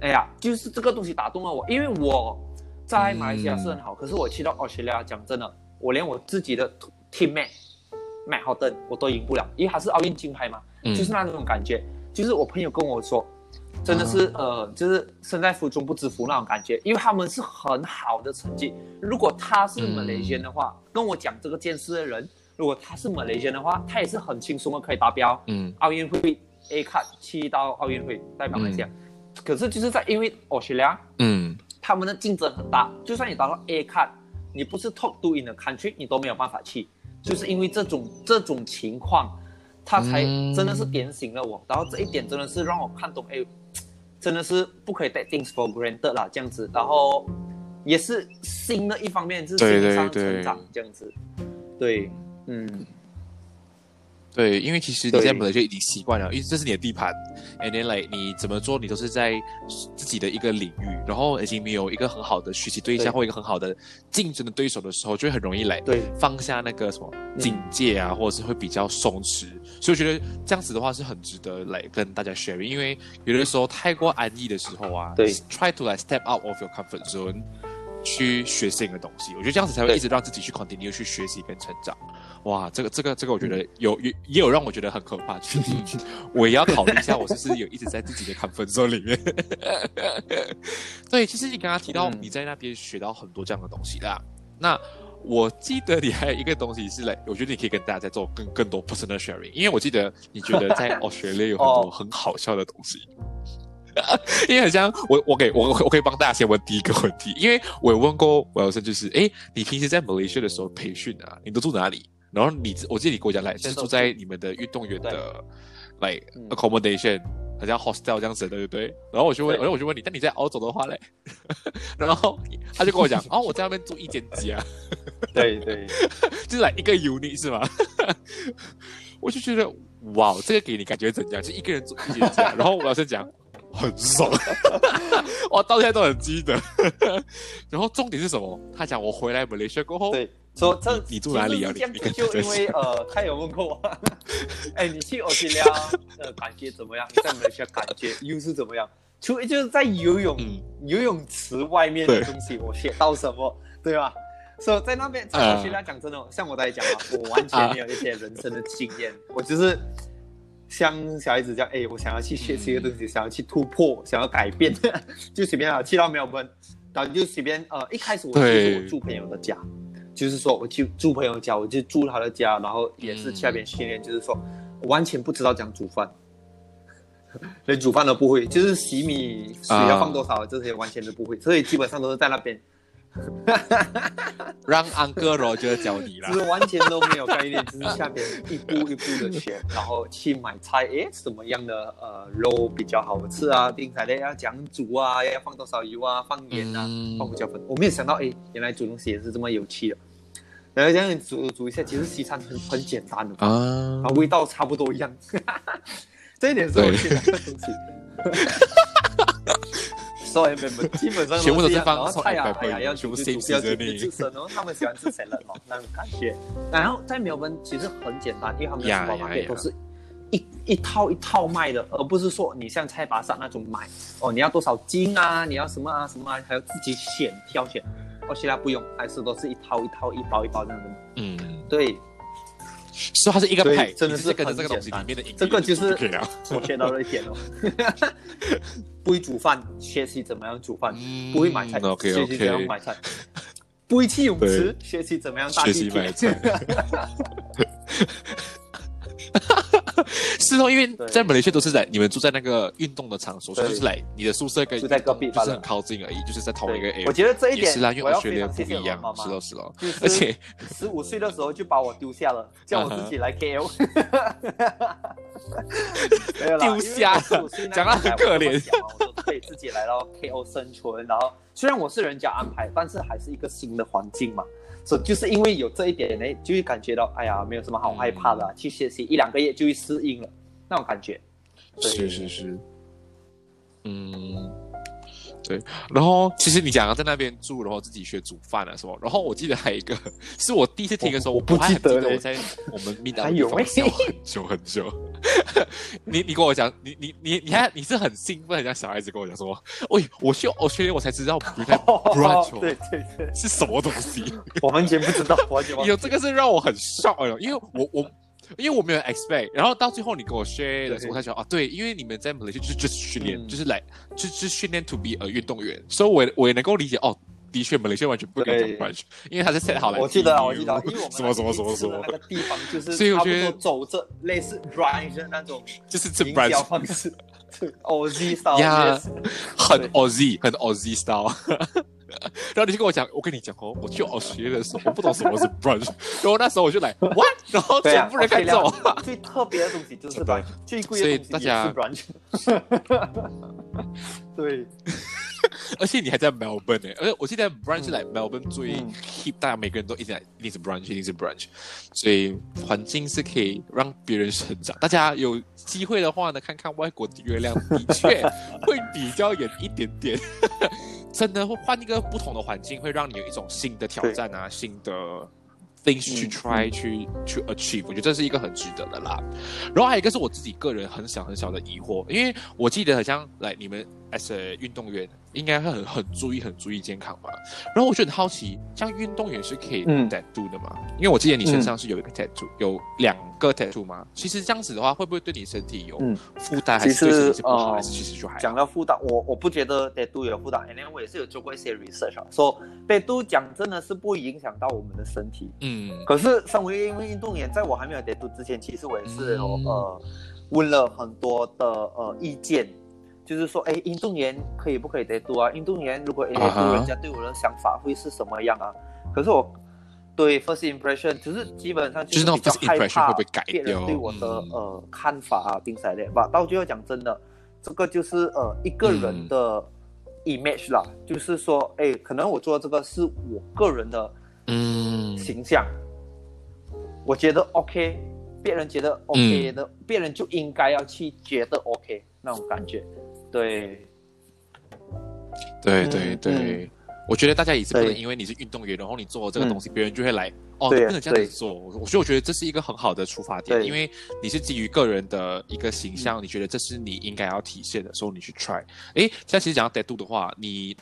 [SPEAKER 2] 哎呀，就是这个东西打动了我，因为我在马来西亚是很好，可是我去到澳大利亚，讲真的，我连我自己的 teammate 麦浩登我都赢不了，因为他是奥运金牌嘛，
[SPEAKER 1] 嗯
[SPEAKER 2] 就是那种感觉。就是我朋友跟我说，真的是、呃，就是身在福中不知福那种感觉，因为他们是很好的成绩。如果他是
[SPEAKER 1] 嗯
[SPEAKER 2] Malaysian 的话，跟我讲这个件事的人，如果他是 Malaysian 的话，他也是很轻松的可以达标
[SPEAKER 1] 嗯
[SPEAKER 2] 奥运会 A 卡去到奥运会代表马来西亚。可是就是在因为 Australia
[SPEAKER 1] 嗯
[SPEAKER 2] 他们的竞争很大，就算你达到 A 卡，你不是 top two in the country，你都没有办法去，就是因为这种这种情况，他才
[SPEAKER 1] 嗯
[SPEAKER 2] 真的是点醒了我。然后这一点真的是让我看懂，哎，真的是不可以 take things for granted 啦，这样子。然后也是新的一方面，就是心理上成长这样子。对，嗯，
[SPEAKER 1] 对，因为其实你
[SPEAKER 2] 对
[SPEAKER 1] 在本来就已经习惯了，因为这是你的地盘，and then like 你怎么做，你都是在自己的一个领域，然后已经没有一个很好的学习对象
[SPEAKER 2] 对
[SPEAKER 1] 或一个很好的竞争的对手的时候，就会很容易来
[SPEAKER 2] 对
[SPEAKER 1] 放下那个什么警戒啊，或者是会比较松弛。所以我觉得这样子的话是很值得来跟大家 share，因为有的时候太过安逸的时候啊，
[SPEAKER 2] 对
[SPEAKER 1] ，try to like step out of your comfort zone。去学新的东西，我觉得这样子才会一直让自己去 continue 去学习跟成长。哇，这个这个这个，我觉得有有也有让我觉得很可怕，就是 [LAUGHS] 我也要考虑一下，我是不是有一直在自己的 comfort zone 里面。[LAUGHS] 对，其实你刚刚提到
[SPEAKER 2] 嗯
[SPEAKER 1] 你在那边学到很多这样的东西啦。那我记得你还有一个东西是来，我觉得你可以跟大家再做更更多 personal sharing，因为我记得你觉得在 [LAUGHS] Australia 有很多
[SPEAKER 2] 哦
[SPEAKER 1] 很好笑的东西。因为很像我，我给我我可以帮大家先问第一个问题，因为我有问过我有生就是，诶，你平时在马来西亚的时候培训啊，你都住哪里？然后你我记得你跟我讲来是住在你们的运动员的，like
[SPEAKER 2] 嗯
[SPEAKER 1] accommodation，好像 hostel 这样子的，对不对？然后我就问，然后我就问你，但你在澳洲的话嘞？[LAUGHS] 然后他就跟我讲，[LAUGHS] 哦，我在那边住一间家，
[SPEAKER 2] 对对，[LAUGHS]
[SPEAKER 1] 就是来一个 unit 是吗？我就觉得哇，这个给你感觉怎样？就一个人住一间家，然后我老师讲很爽，我到现在都很记得。然后重点是什么？他讲我回来马来西亚过后，
[SPEAKER 2] 对，说这
[SPEAKER 1] 你住哪里啊？你
[SPEAKER 2] 就因为呃，他有问过我，[LAUGHS] 哎，你去澳大利亚呃感觉怎么样？你在马来西亚感觉 [LAUGHS] 又是怎么样？除了就是在游泳、
[SPEAKER 1] 嗯
[SPEAKER 2] 游泳池外面的
[SPEAKER 1] 对
[SPEAKER 2] 东西，我学到什么，对吧？所以在那边，在
[SPEAKER 1] 啊。
[SPEAKER 2] 澳大利亚讲真的，像我在讲啊，我完全没有一些人生的经验，我就是像小孩子这样，哎，我想要去学习一个东西，想要去突破，想要改变，[LAUGHS] 就随便啊，去到没有本，然后就随便呃，一开始我就是我住朋友的家，就是说我去住朋友家，我就住他的家，然后也是下边训练，就是说完全不知道怎样煮饭，[LAUGHS] 连煮饭都不会，就是洗米水要放多少、这些完全都不会，所以基本上都是在那边
[SPEAKER 1] 让安哥罗就教你
[SPEAKER 2] 了，是完全都没有概念，只是下面一步一步的学，然后去买菜，[LAUGHS] 诶，什么样的呃肉比较好吃啊？冰菜类要讲煮啊，要放多少油啊？放盐啊，放胡椒粉。我没有想到，诶，原来煮东西也是这么有趣的。然后这样煮煮一下，其实西餐很很简单的啊，味道差不多一样。[LAUGHS] 这一点是我喜欢的东西。所以没没，基本上
[SPEAKER 1] 全部都是
[SPEAKER 2] 放菜呀，哎呀，要煮就煮，要煮就煮然后。他们喜欢吃 salad 哦，[LAUGHS] 那种感觉。然后在苗本其实很简单，因为他们的厨房店都是一一套一套卖的，而不是说你像菜巴萨那种买哦，你要多少斤啊，你要什么啊什么啊，还要自己选挑选。哦，其他不用，还是都是一套一套、一包一包这样的。嗯，对。
[SPEAKER 1] 所以它是一个派，
[SPEAKER 2] 真的是
[SPEAKER 1] 跟这个东西里面的，
[SPEAKER 2] 这个就是我学到了一点哦。[LAUGHS] 不会煮饭，学习怎么样煮饭；不会买菜，学习怎样买菜；不会去泳池，学习怎么样搭地铁。[LAUGHS] [LAUGHS]
[SPEAKER 1] 是哦，因为在马来西亚都是在你们住在那个运动的场所，所以就是来你的宿舍跟
[SPEAKER 2] 住在隔壁，
[SPEAKER 1] 就是很靠近而已，就是在同一个 area。
[SPEAKER 2] 我觉得这一点
[SPEAKER 1] 是啦，因为学
[SPEAKER 2] 的
[SPEAKER 1] 不一样，是咯是咯。[LAUGHS]
[SPEAKER 2] 而
[SPEAKER 1] 且
[SPEAKER 2] 十五岁的时候就把我丢下了，叫我自己来 KO。[LAUGHS]
[SPEAKER 1] 丢下，讲到很可怜。
[SPEAKER 2] 我说可以自己来到 KO 生存，然后虽然我是人家安排，但是还是一个新的环境嘛。所以就是因为有这一点呢，就会感觉到，哎呀，没有什么好害怕的，去学习一两个月就会适应了那种感觉。
[SPEAKER 1] 是是是，嗯。对，然后其实你讲在那边住，然后自己学煮饭啊什么，然后我记得还有一个，[LAUGHS] 是我第一次听的时候，
[SPEAKER 2] 我不
[SPEAKER 1] 记
[SPEAKER 2] 得
[SPEAKER 1] 我在我们 [LAUGHS] 密达有很久很久。[LAUGHS] 你你跟我讲，你你你你还你是很兴奋，像小孩子跟我讲说，喂，我去我去我才知道，brunch，
[SPEAKER 2] 对对对，
[SPEAKER 1] 是什么东西？
[SPEAKER 2] 我完全不知道，完全
[SPEAKER 1] 有这个是让我很 shock 因为我我。因为我没有 expect，然后到最后你跟我 share 的时候，我才想啊，对，因为你们在 Malaysia 就是就是训练，就是来就是训练 to be a 运动员，所以我我也能够理解哦，的确 Malaysia 完全不敢讲 brunch，因为他是 set 好了。
[SPEAKER 2] 我记得，我记得，因为我们
[SPEAKER 1] 什么什么什么什么。
[SPEAKER 2] 那个地方就是所以我觉得走着类似 brunch 那种，
[SPEAKER 1] 就是这 brunch
[SPEAKER 2] 方式，[LAUGHS] Aussie style，
[SPEAKER 1] 很 Aussie，很 Aussie style。然后你就跟我讲，我跟你讲哦，我去澳学的时候，我不懂什么是 brunch，然后那时候我就来 what，然后全部人看着我。
[SPEAKER 2] 最特别的东西就是 brunch，最贵的东西也是 brunch。[LAUGHS] 对。
[SPEAKER 1] 而且你还在 Melbourne 呢，而且我记得 brunch 来 Melbourne 最 keep，大家每个人都一直在，一定是 brunch，一定是 brunch，所以环境是可以让别人成长。大家有机会的话呢，看看外国的月亮，的确会比较远一点点。真的会换一个不同的环境，会让你有一种新的挑战啊，新的。things to try 去去 achieve，我觉得这是一个很值得的啦。然后还有一个是我自己个人很小很小的疑惑，因为我记得好像来你们 as a 运动员应该会很很注意很注意健康吧。然后我就很好奇，像运动员是可以 tattoo 的吗？因为我记得你身上是有一个 tattoo，有两个 tattoo 吗？其实这样子的话，会不会对你身体有负担，还是对身体不好？还是其实就还
[SPEAKER 2] 讲到负担，我我不觉得 tattoo 有负担，因为我也是有做过一些 research，啊，说 tattoo 讲真的是不会影响到我们的身体。嗯，可是身为一位运动员，在我还没有跌度之前，其实我也是有呃问了很多的呃意见，就是说，哎，运动员可以不可以得度啊？运动员如果人家对我的想法会是什么样啊？可是我对 first impression，只是基本上就是比较害怕别人对我的呃看法啊，比赛的吧。到最后讲真的，这个就是呃一个人的 image 啦，就是说，哎，可能我做这个是我个人的。嗯，形象，我觉得 OK，别人觉得 OK 的，别人就应该要去觉得 OK 那种感觉，对，
[SPEAKER 1] 对对对，我觉得大家也是不能因为你是运动员，然后你做这个东西，别人就会来哦，不能这样子做。我所以我觉得这是一个很好的出发点，因为你是基于个人的一个形象，你觉得这是你应该要体现的，所以你去 try。哎，现在其实讲到 tattoo 的话，你。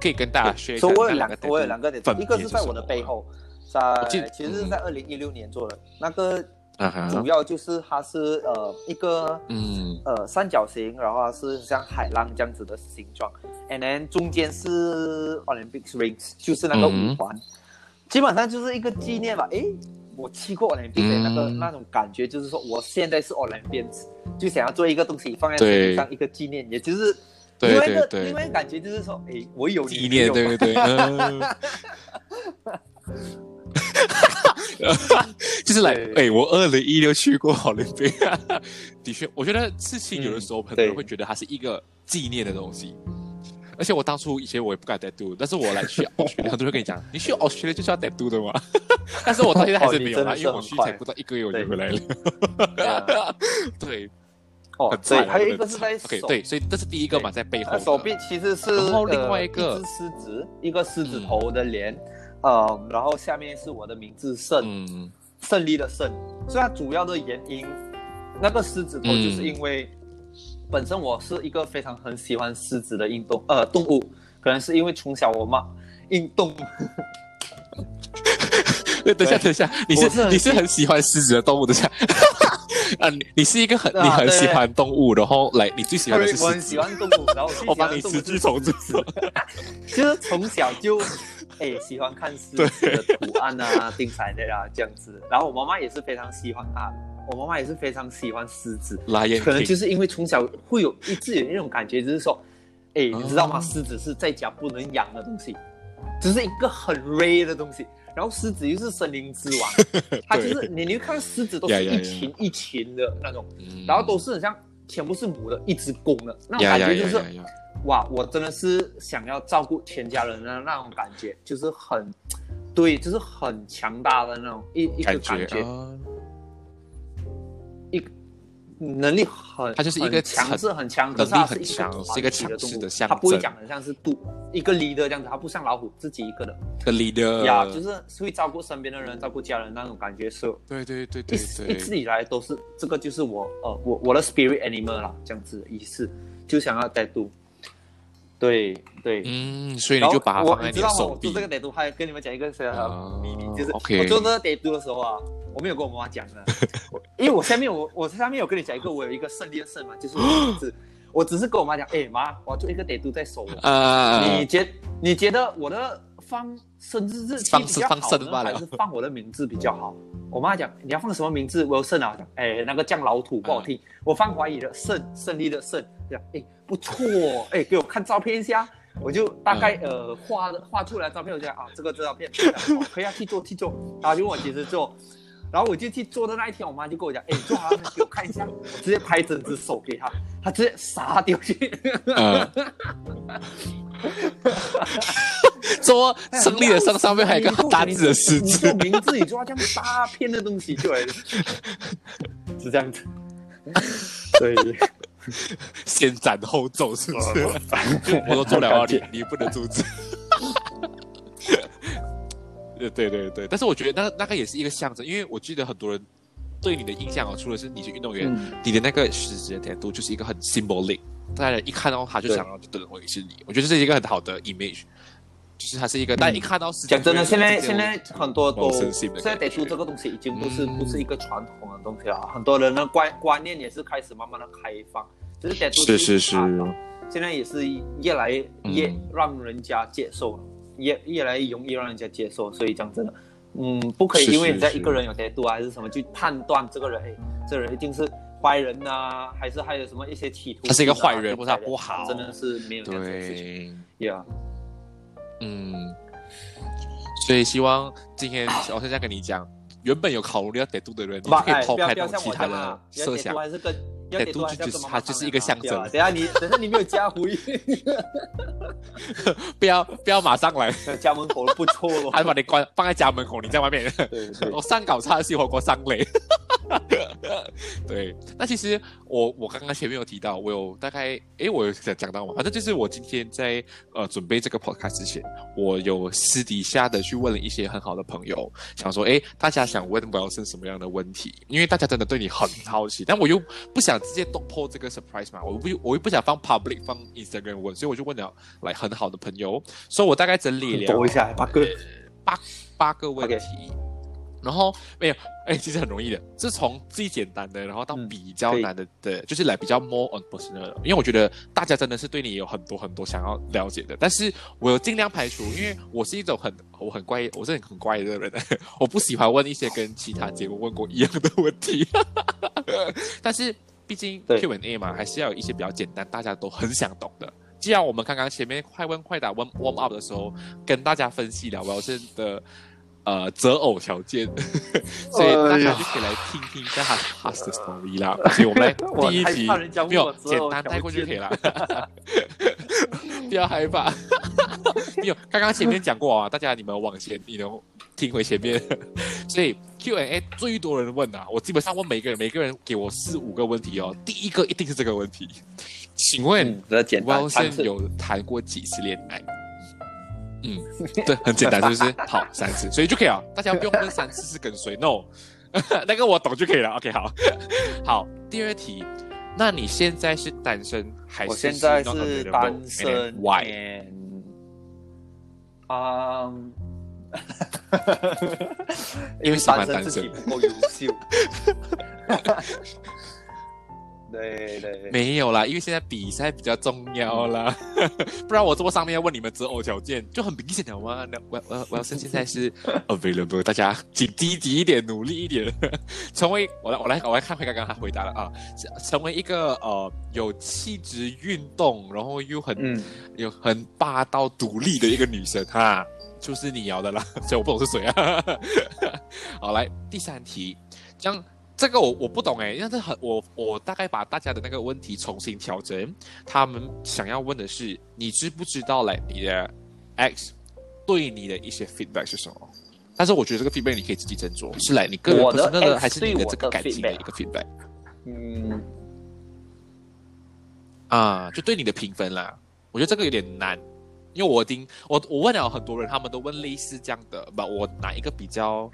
[SPEAKER 1] 可以跟大家说一下。
[SPEAKER 2] 我有两个，我有两个点，一个是在我的背后，在其实是在二零一六年做的。那个主要就是它是呃一个嗯。呃三角形，然后是像海浪这样子的形状，and then 中间是 Olympic rings，就是那个五环，基本上就是一个纪念吧。诶，我去过 Olympic 的那个那种感觉，就是说我现在是 Olympic，就想要做一个东西放在身上一个纪念，也就是。
[SPEAKER 1] 对
[SPEAKER 2] 另外一个另外一个感觉就是说，哎，我有你
[SPEAKER 1] 纪念，对对对，嗯，[LAUGHS] [LAUGHS] 就是来，
[SPEAKER 2] 对
[SPEAKER 1] 哎，我二零一六去过奥林匹亚，的确，我觉得事情有的时候很多人
[SPEAKER 2] 对
[SPEAKER 1] 会觉得它是一个纪念的东西。而且我当初以前我也不敢 tattoo，但是我来去 Australia，很多人会跟你讲，你去 Australia 就是要 tattoo 的嘛。[LAUGHS] 但是我到现在还是没有啦，
[SPEAKER 2] 哦你真的是
[SPEAKER 1] 因为我去才不到一个月我就回来了。
[SPEAKER 2] 对哦
[SPEAKER 1] 很，
[SPEAKER 2] 对，
[SPEAKER 1] 惨
[SPEAKER 2] 还有一
[SPEAKER 1] 很
[SPEAKER 2] 个是在
[SPEAKER 1] 惨 OK，
[SPEAKER 2] 手
[SPEAKER 1] 对，所以这是第一个嘛，在背后的。
[SPEAKER 2] 呃手臂其实是
[SPEAKER 1] 然后另
[SPEAKER 2] 呃
[SPEAKER 1] 外一个
[SPEAKER 2] 一只狮子，一个狮子头的脸，呃，然后下面是我的名字胜，
[SPEAKER 1] 嗯，
[SPEAKER 2] 胜利的胜，所以它主要的原因，那个狮子头
[SPEAKER 1] 嗯
[SPEAKER 2] 就是因为、本身我是一个非常很喜欢狮子的运动呃动物，可能是因为从小我妈运动，[LAUGHS]
[SPEAKER 1] 对，等一下，等一下，你是
[SPEAKER 2] 是
[SPEAKER 1] 你是很喜欢狮子的动物，等一下。[LAUGHS] 啊，你你是一个很
[SPEAKER 2] 啊
[SPEAKER 1] 你很喜欢动物，然后来你最喜欢的是狮子。
[SPEAKER 2] 我很喜，欢动物，然后最
[SPEAKER 1] 我
[SPEAKER 2] 喜欢
[SPEAKER 1] 帮 [LAUGHS] 你词
[SPEAKER 2] 的动物是
[SPEAKER 1] 句重组。
[SPEAKER 2] 就是从小就哎喜欢看 [LAUGHS] 狮子的图案啊、定彩的啊这样子。然后我妈妈也是非常喜欢啊，我妈妈也是非常喜欢狮子，可能就，是因为从小会有一直有那种感觉，就是说，哎，你知道吗？
[SPEAKER 1] 哦
[SPEAKER 2] 狮子是在家不能养的东西，只是一个很 rare 的东西。然后狮子又是森林之王，[LAUGHS] 它就是你你看狮子都是一群一群的那种，
[SPEAKER 1] 嗯
[SPEAKER 2] 然后都是很像全部是母的，一只公的那种感觉，就是哇，我真的是想要照顾全家人的那种感觉，就是很，对，就是很强大的那种一一个
[SPEAKER 1] 感觉
[SPEAKER 2] 感觉，
[SPEAKER 1] 啊，
[SPEAKER 2] 一能力很，
[SPEAKER 1] 它就是一个
[SPEAKER 2] 强
[SPEAKER 1] 很
[SPEAKER 2] 势很强，
[SPEAKER 1] 很强
[SPEAKER 2] 个
[SPEAKER 1] 是一个强势的象征
[SPEAKER 2] 它不会讲很像是度一个 leader 这样子，它不像老虎自己一个的
[SPEAKER 1] 个 leader
[SPEAKER 2] 呀，就是会照顾身边的人，照顾家人那种感觉，是
[SPEAKER 1] 对对对
[SPEAKER 2] 一
[SPEAKER 1] 对。
[SPEAKER 2] 一直，以来都是这个，就是我呃我我的 spirit animal 啦，这样子的意思，就想要带度，对对。
[SPEAKER 1] 嗯，所以你就把它放在你
[SPEAKER 2] 我你知道吗？
[SPEAKER 1] 的手臂
[SPEAKER 2] 我做这个，歹毒，还跟你们讲一个小秘密，就是我做这个歹毒的时候啊，我没有跟我妈妈讲的，因为我下面我我下面有跟你讲一个，我有一个胜利的胜嘛，就是我的名字，我只是跟我妈讲，哎妈，我要做一个歹毒在手，
[SPEAKER 1] 啊，
[SPEAKER 2] 你觉你觉得我的放生日日期
[SPEAKER 1] 放
[SPEAKER 2] 比较
[SPEAKER 1] 放
[SPEAKER 2] 好呢，
[SPEAKER 1] 生罢了
[SPEAKER 2] 还是放我的名字比较好？我妈讲你要放什么名字？我有胜啊，哎那个酱老土不好听，我放华语的胜，胜利的胜，讲哎不错，[LAUGHS] 哎给我看照片一下。我就大概、呃画画出来的照片，我就讲啊这个这照片哦 [LAUGHS] 可以啊去做去做，然后就问我姐姐做，然后我就去做的那一天，我妈就跟我讲，哎做好了给我看一下，我直接拍整只手给她，她直接撒丢去。
[SPEAKER 1] 嗯，[LAUGHS] 做胜利的上上面还有一个很大字的狮
[SPEAKER 2] 你
[SPEAKER 1] 子，
[SPEAKER 2] 名字，你抓这样大片的东西，就来了，是这样子。所以，
[SPEAKER 1] 先斩后奏，是不是？我都做了啊，你 [LAUGHS] 你不能阻止。对对对对，但是我觉得那那个也是一个象征，因为我记得很多人对你的印象哦，除了是你是运动员，
[SPEAKER 2] 嗯
[SPEAKER 1] 你的那个狮子的甜度就是一个很 symbolic，大家一看到他就想到的人会是你。我觉得这是一个很好的 image，就是它是一个大家一看到
[SPEAKER 2] 讲真的，现在现在很多都
[SPEAKER 1] 某
[SPEAKER 2] 现在
[SPEAKER 1] 感觉。
[SPEAKER 2] 得出这个东西已经不是
[SPEAKER 1] 嗯。
[SPEAKER 2] 不是一个传统的东西了，很多人的观观念也是开始慢慢的开放，就是得出
[SPEAKER 1] 是是是，
[SPEAKER 2] 现在也是越来越
[SPEAKER 1] 嗯。
[SPEAKER 2] 让人家接受了，越越来越容易让人家接受，所以讲真的，嗯，不可以因为你在一个人有态度啊，还是什么去判断这个人，哎，这人一定是坏人呐、还是还有什么一些企图、啊，
[SPEAKER 1] 他是一个坏人或者他不好。
[SPEAKER 2] 真的是没有这样子的事情。
[SPEAKER 1] 对。
[SPEAKER 2] ，Yeah，
[SPEAKER 1] 嗯，所以希望今天我现在跟你讲，原本有考虑要得度的人，你就可以抛开其他的，设想。
[SPEAKER 2] 得度还是
[SPEAKER 1] 它就是一个象征
[SPEAKER 2] 等下你等下你没有加回应，[LAUGHS]
[SPEAKER 1] 不要不要马上来，[LAUGHS]
[SPEAKER 2] 家门口不错了。
[SPEAKER 1] 还把你关放在家门口，你在外面，
[SPEAKER 2] 对对。[LAUGHS]
[SPEAKER 1] 我上搞叉烧火锅上垒。对，那其实我我刚刚前面有提到，我有大概诶，我有讲讲到嘛，反正就是我今天在呃准备这个 podcast 之前，我有私底下的去问了一些很好的朋友，想说诶，大家想问 Wilson 什么样的问题？因为大家真的对你很好奇，但我又不想直接动破这个 surprise 嘛，我不我又不想放 public 放 Instagram 问，所以我就问了来很好的朋友，所以我大概整理了
[SPEAKER 2] 抖一下，八个。
[SPEAKER 1] 八八个问题然后没有，[LAUGHS] 哎，其实很容易的，是从最简单的，然后到
[SPEAKER 2] 嗯
[SPEAKER 1] 比较难的，的，就是来比较 more on personal 的。因为我觉得大家真的是对你有很多很多想要了解的，但是我有尽量排除，因为我是一种很我很怪，我是很很怪的人，[LAUGHS] 我不喜欢问一些跟其他节目问过一样的问题，[LAUGHS] 但是毕竟 Q&A 嘛，还是要有一些比较简单，大家都很想懂的。既然我们刚刚前面快问快答 warm warm up 的时候，跟大家分析了 Wilson 的呃择偶条件，[LAUGHS] 所以大家就可以来听听一下他 past 的 story 啦。所以我们来 [LAUGHS] 第一集没有简单带过就可以了，[LAUGHS] 不要害怕。没有，刚刚前面讲过啊，大家你们往前，你能听回前面。所以 Q&A 最多人问啊，我基本上问每个人，每个人给我四五个问题哦。第一个一定是这个问题，请问 Wilson 有谈过几次恋爱？嗯，[LAUGHS] 对，很简单，是不是？好，三次，所以就可以了。大家不用问三次是跟谁，no，[LAUGHS] 那个我懂就可以了。OK，好，[LAUGHS] 好。第二题，那你现在是单身还是？
[SPEAKER 2] 我现在是单身。
[SPEAKER 1] Why？
[SPEAKER 2] 啊，
[SPEAKER 1] 因为
[SPEAKER 2] 单
[SPEAKER 1] 身
[SPEAKER 2] 自己不够优秀。对对，
[SPEAKER 1] 没有啦，因为现在比赛比较重要啦，[LAUGHS] 不然我这么上面要问你们择偶条件就很明显了吗？那我我我要是现在是 [LAUGHS] available，大家请积极一点，努力一点，[LAUGHS] 成为我来我来我来看回刚刚他回答了啊，成为一个呃有气质、运动，然后又很有很霸道、独立的一个女生哈，就是你要的啦，所以我不懂是谁啊。好，来第三题，这样。这个我我不懂哎，但是很我我大概把大家的那个问题重新调整，他们想要问的是，你知不知道嘞？你的 X 对你的一些 feedback 是什么？但是我觉得这个 feedback 你可以自己斟酌，是来你个人
[SPEAKER 2] 的
[SPEAKER 1] 那个，还是你的这个感情的一个 feedback？
[SPEAKER 2] 嗯，
[SPEAKER 1] 啊，就对你的评分啦。我觉得这个有点难，因为我听我我问了很多人，他们都问类似这样的，不，我哪一个比较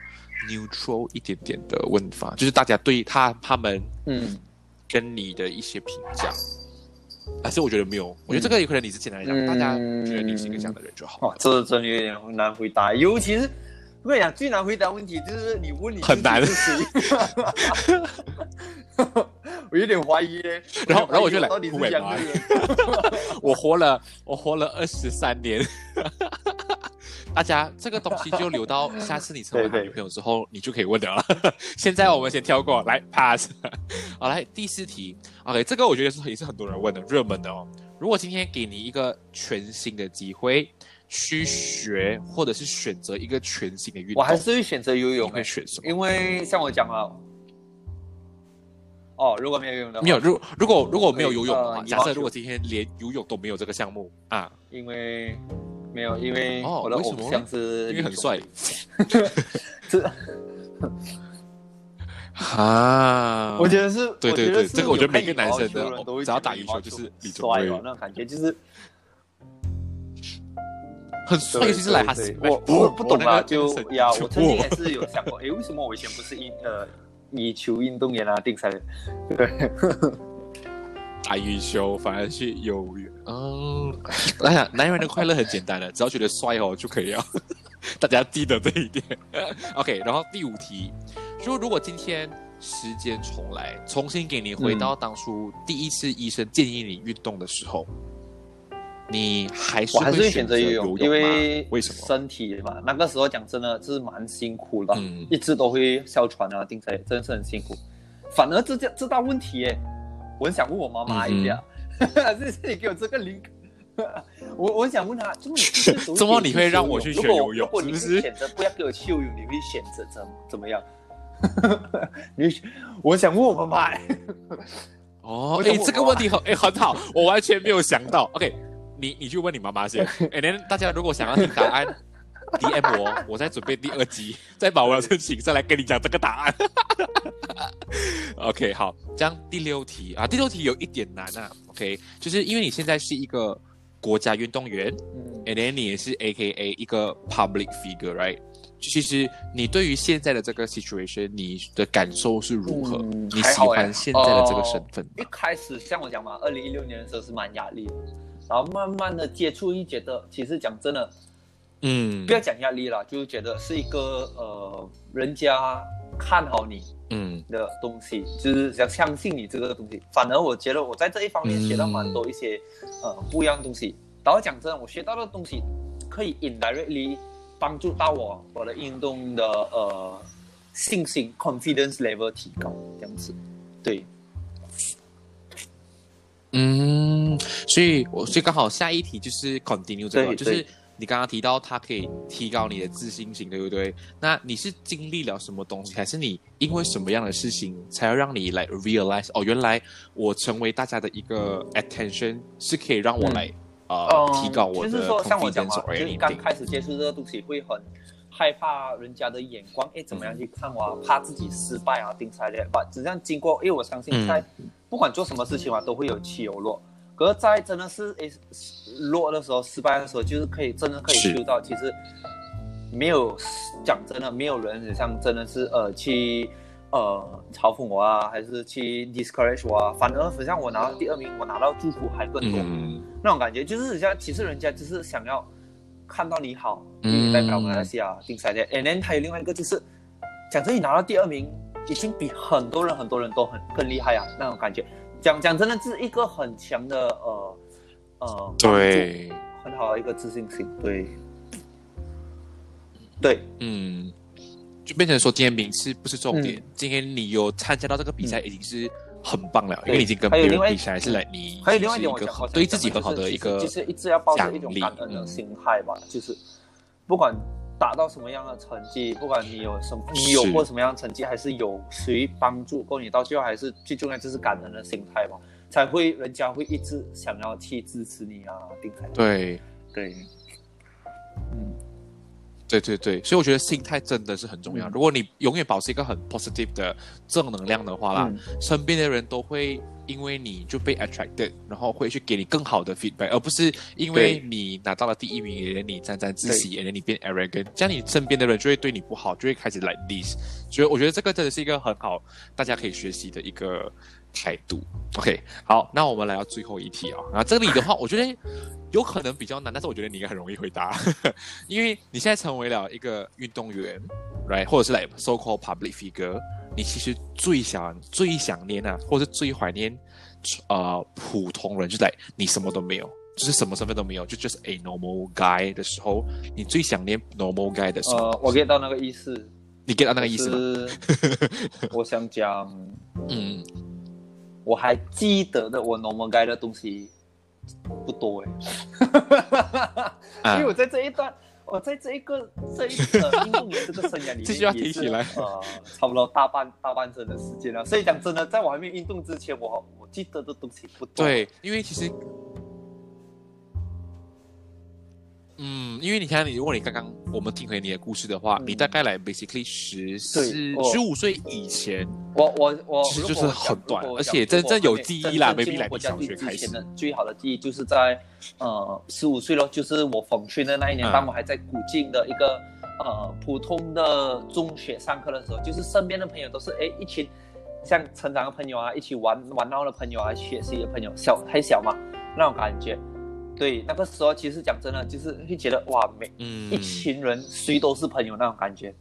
[SPEAKER 1] ？neutral 一点点的问法，就是大家对他他们嗯跟你的一些评价，还是我觉得没有，我觉得这个有可能你是简单来讲，大家觉得你是一个这样的人就好。
[SPEAKER 2] 哇，这真有点难回答，尤其是我跟你讲，最难回答问题就是你问你
[SPEAKER 1] 很难，[LAUGHS]
[SPEAKER 2] 我有点怀疑嘞。
[SPEAKER 1] 然后然后我就来，
[SPEAKER 2] 我 [LAUGHS]
[SPEAKER 1] 我活了我活了二十三年。[LAUGHS] 大家这个东西就留到下次你成为他女朋友之后，你就可以问了。现在我们先跳过来，pass。好，来第四题。OK，这个我觉得是也是很多人问的热门的哦。如果今天给你一个全新的机会去学，或者是选择一个全新的运动，
[SPEAKER 2] 我还是会选择游泳。
[SPEAKER 1] 会选什么？
[SPEAKER 2] 因为像我讲了，哦，如果没有游泳的，
[SPEAKER 1] 没有。如如果如果没有游泳的话，假设如果今天连游泳都没有这个项目啊，
[SPEAKER 2] 因为。没有，因为我的偶像是
[SPEAKER 1] 因为很帅，
[SPEAKER 2] 这 [LAUGHS]
[SPEAKER 1] 啊，
[SPEAKER 2] 我觉得是，
[SPEAKER 1] 对对对，这个我觉得每个男生
[SPEAKER 2] 的
[SPEAKER 1] 只要打羽球就是
[SPEAKER 2] 帅哦，那种感觉就是
[SPEAKER 1] 很帅，尤其是来哈斯，
[SPEAKER 2] 我我不懂啊，就呀，[LAUGHS] 我曾经也是有想过，哎，为什么我以前不是运呃羽球运动员啊，定赛，对。
[SPEAKER 1] 打羽球反而是游泳。嗯，我想男人的快乐很简单的，只要觉得帅哦就可以了。[LAUGHS] 大家记得这一点。[LAUGHS] OK，然后第五题，说如果今天时间重来，重新给你回到当初第一次医生建议你运动的时候，你还是
[SPEAKER 2] 还是
[SPEAKER 1] 选择
[SPEAKER 2] 游
[SPEAKER 1] 泳？
[SPEAKER 2] 因为
[SPEAKER 1] 为什么？
[SPEAKER 2] 身体嘛，那个时候讲真的是蛮辛苦的，一直都会哮喘啊，定赛真的是很辛苦。反而这这这大问题耶。我很想问我妈妈一下，谢谢 [LAUGHS] 你给我这个灵。我我想问他，怎么你
[SPEAKER 1] 怎么你会让我去学游泳？
[SPEAKER 2] 如果你是选择不要给我去游泳，你会选择怎怎么样？[LAUGHS] 你我想问我妈妈。
[SPEAKER 1] 哦，哎，这个问题很哎很好，我完全没有想到。OK，你你去问你妈妈先。哎，连大家如果想要听答案。D M 我，我在准备第二集，再把我的申请再来跟你讲这个答案。[LAUGHS] OK，好，这样第六题啊，第六题有一点难啊。OK，就是因为你现在是一个国家运动员，嗯，And then 你也是 A K A 一个 public figure，right？其实你对于现在的这个 situation，你的感受是如何？你喜欢现在的这个身份？
[SPEAKER 2] 一开始像我讲嘛，二零一六年的时候是蛮压力的，然后慢慢的接触，一觉得其实讲真的。
[SPEAKER 1] 嗯，
[SPEAKER 2] 不要讲压力了，就是觉得是一个呃，人家看好你，嗯的东西，就是想相信你这个东西。反而我觉得我在这一方面学到蛮多一些呃不一样的东西。然后讲真，我学到的东西可以 indirectly 帮助到我我的运动的呃信心 confidence level 提高这样子，对。
[SPEAKER 1] 嗯，所以我所以刚好下一题就是 continue 这个，就是你刚刚提到它可以提高你的自信心，对不对？那你是经历了什么东西，还是你因为什么样的事情，才要让你来 realize 哦，原来我成为大家的一个 attention 是可以让我来、呃
[SPEAKER 2] 嗯
[SPEAKER 1] 提高我的
[SPEAKER 2] 就是说像我讲嘛，就是刚。开始接触这个东西会很害怕人家的眼光，哎，怎么样去看我、啊？怕自己失败啊，定下来把。只这样经过，因为我相信在、不管做什么事情嘛，都会有起有落。可是，在真的是诶落的时候，失败的时候，就是可以真的可以嗅到，其实没有讲真的，没有人像真的是呃去呃嘲讽我啊，还是去 discourage 我啊，反而好像我拿到第二名，我拿到祝福还更多。
[SPEAKER 1] 嗯
[SPEAKER 2] 那种感觉，就是像其实人家就是想要看到你好，
[SPEAKER 1] 嗯
[SPEAKER 2] 你代表马来西亚竞赛的。And then 还有另外一个就是，讲真，你拿到第二名，已经比很多人很多人都很更厉害啊，那种感觉。讲讲真的，是一个很强的呃呃，
[SPEAKER 1] 对，
[SPEAKER 2] 很好的一个自信心，对，对，
[SPEAKER 1] 嗯，就变成说今天名次不是重点，
[SPEAKER 2] 嗯。
[SPEAKER 1] 今天你有参加到这个比赛已经是很棒了，因
[SPEAKER 2] 对
[SPEAKER 1] 为你已经跟别人比赛，是来你
[SPEAKER 2] 还有另外一点，我
[SPEAKER 1] 对自己
[SPEAKER 2] 讲
[SPEAKER 1] 很好的一个
[SPEAKER 2] 就是一直要抱着一种感恩的
[SPEAKER 1] 嗯。
[SPEAKER 2] 心态吧，就是不管达到什么样的成绩，不管你有什么，你有过什么样的成绩，还是有谁帮助过你，到最后还是最重要就是感恩的心态嘛，才会人家会一直想要去支持你啊，定才
[SPEAKER 1] 对。
[SPEAKER 2] 对，嗯，
[SPEAKER 1] 对对。对，所以我觉得心态真的是很重要。
[SPEAKER 2] 嗯。
[SPEAKER 1] 如果你永远保持一个很 positive 的正能量的话啦，
[SPEAKER 2] 嗯。
[SPEAKER 1] 身边的人都会因为你就被 attracted，然后会去给你更好的 feedback，而不是因为你拿到了第一名，也让你沾沾自喜，也让你变 arrogant，这样你身边的人就会对你不好，就会开始 like this。所以我觉得这个真的是一个很好，大家可以学习的一个态度。OK，好，那我们来到最后一题啊。啊，这里的话，我觉得有可能比较难，但是我觉得你应该很容易回答，[LAUGHS] 因为你现在成为了一个运动员，right，或者是 like so called public figure，你其实最想最想念啊，或者是最怀念呃普通人，就是 like 你什么都没有。就是什么身份都没有，就 just a normal guy 的时候，你最想念 normal guy 的时候，
[SPEAKER 2] 呃，我 get 到那个意思，
[SPEAKER 1] 你 get 到那个意思 [LAUGHS]
[SPEAKER 2] 我想讲，
[SPEAKER 1] 嗯，
[SPEAKER 2] 我还记得的我 normal guy 的东西不多哎，
[SPEAKER 1] 欸
[SPEAKER 2] 因为我在这一段，我在这一个这一个运动员这个生涯里面，也是
[SPEAKER 1] 提起来
[SPEAKER 2] 呃，差不多大半大半生的时间了。所以讲真的，在我还没运动之前，我我记得的东西不多。
[SPEAKER 1] 对，因为其实，嗯，因为你看，你如果你刚刚我们听回你的故事的话，
[SPEAKER 2] 嗯
[SPEAKER 1] 你大概来 basically 十四十五岁以前，
[SPEAKER 2] 我我我，
[SPEAKER 1] 其实就是很短而且
[SPEAKER 2] 讲
[SPEAKER 1] 真正有记忆啦 maybe 来你小学开始
[SPEAKER 2] 最好的记忆就是在呃十五岁咯，就是我逢训的那一年，
[SPEAKER 1] 嗯
[SPEAKER 2] 当我还在古晋的一个呃普通的中学上课的时候，就是身边的朋友都是哎一群像成长的朋友啊，一起玩玩闹的朋友啊，学习的朋友，小还小嘛那种感觉。对，那个时候其实讲真的，就是会觉得哇，每
[SPEAKER 1] 嗯
[SPEAKER 2] 一群人谁都是朋友那种感觉。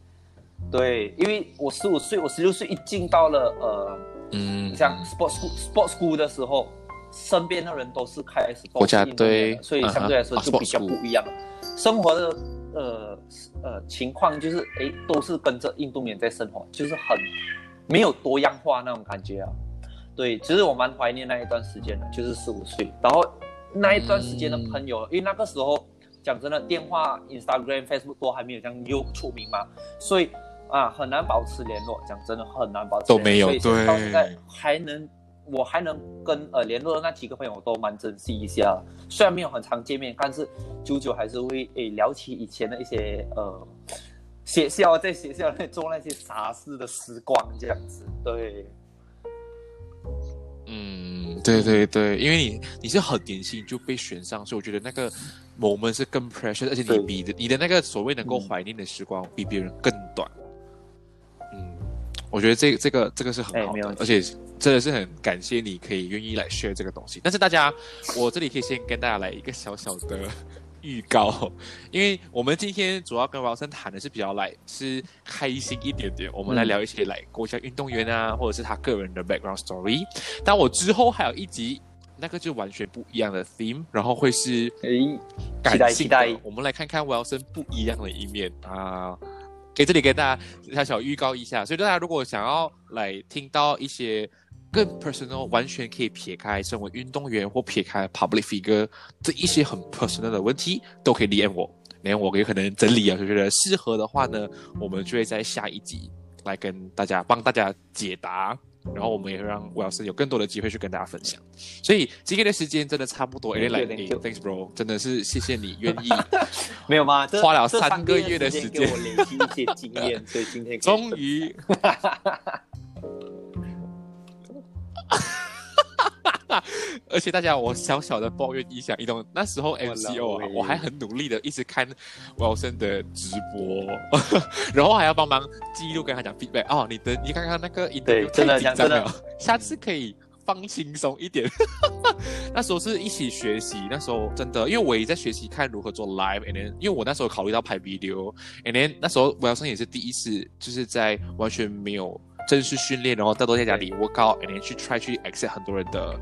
[SPEAKER 2] 对，因为我十五岁，我十六岁一进到了呃，
[SPEAKER 1] 嗯，
[SPEAKER 2] 像 sports school sports school 的时候，身边的人都是开始
[SPEAKER 1] 国家队
[SPEAKER 2] 所以相对来说就比较不一样了。生活的呃呃情况就是诶，都是跟着印度人在生活，就是很没有多样化那种感觉啊。对，其实我蛮怀念那一段时间的，就是十五岁，然后那一段时间的朋友，因为那个时候讲真的，电话、Instagram、Facebook 都还没有这样又出名嘛，所以啊很难保持联络。讲真的，很难保持
[SPEAKER 1] 都没有
[SPEAKER 2] 联络所以到现在还能，我还能跟呃联络的那几个朋友，我都蛮珍惜一下。虽然没有很常见面，但是久久还是会诶聊起以前的一些呃学校在学校内做那些傻事的时光，这样子。对，
[SPEAKER 1] 嗯，对对对，因为你你是很年轻就被选上，所以我觉得那个 moment 是更 precious，而且你比的你的那个所谓能够
[SPEAKER 2] 嗯。
[SPEAKER 1] 怀念的时光比别人更短。嗯，我觉得这这个这个是很好的，而且真的是很感谢你可以愿意来 share 这个东西。但是大家，我这里可以先跟大家来一个小小的预告，[LAUGHS] 因为我们今天主要跟王生谈的是比较来是开心一点点，我们来
[SPEAKER 2] 嗯
[SPEAKER 1] 聊一些来国家运动员啊，或者是他个人的 background story。但我之后还有一集，那个就完全不一样的 theme，然后会是
[SPEAKER 2] 诶，
[SPEAKER 1] 感
[SPEAKER 2] 期待期待，
[SPEAKER 1] 我们来看看 Wilson 不一样的一面啊。给这里给大家小小预告一下，所以大家如果想要来听到一些更 personal，完全可以撇开身为运动员或撇开 public figure 这一些很 personal 的问题，都可以 DM 我，连我也可能整理啊，就觉得适合的话呢，我们就会在下一集来跟大家帮大家解答。然后我们也会让魏老师有更多的机会去跟大家分享，所以今天的时间真的差不多。哎，来，Thanks bro，真的是谢谢你愿意。[LAUGHS]
[SPEAKER 2] 没有吗？
[SPEAKER 1] 花了三个月的时间
[SPEAKER 2] 给我累积一些经验，所以今天 [LAUGHS]
[SPEAKER 1] 终于。[LAUGHS] 而且大家，我小小的抱怨一下，你懂？那时候 MCO 啊，我还很努力的一直看王生的直播，[LAUGHS] 然后还要帮忙记录，跟他讲 feedback。哦，你的你看看那个一
[SPEAKER 2] 对，真的
[SPEAKER 1] 紧
[SPEAKER 2] 张了，[LAUGHS]
[SPEAKER 1] 下次可以放轻松一点。那时候是一起学习，那时候真的，因为我也在学习看如何做 live，and then 因为我那时候考虑到拍 video，and then 那时候王生也是第一次，就是在完全没有。正式训练，然后大多在家里 work out，然后去 try 去 accept 很多人的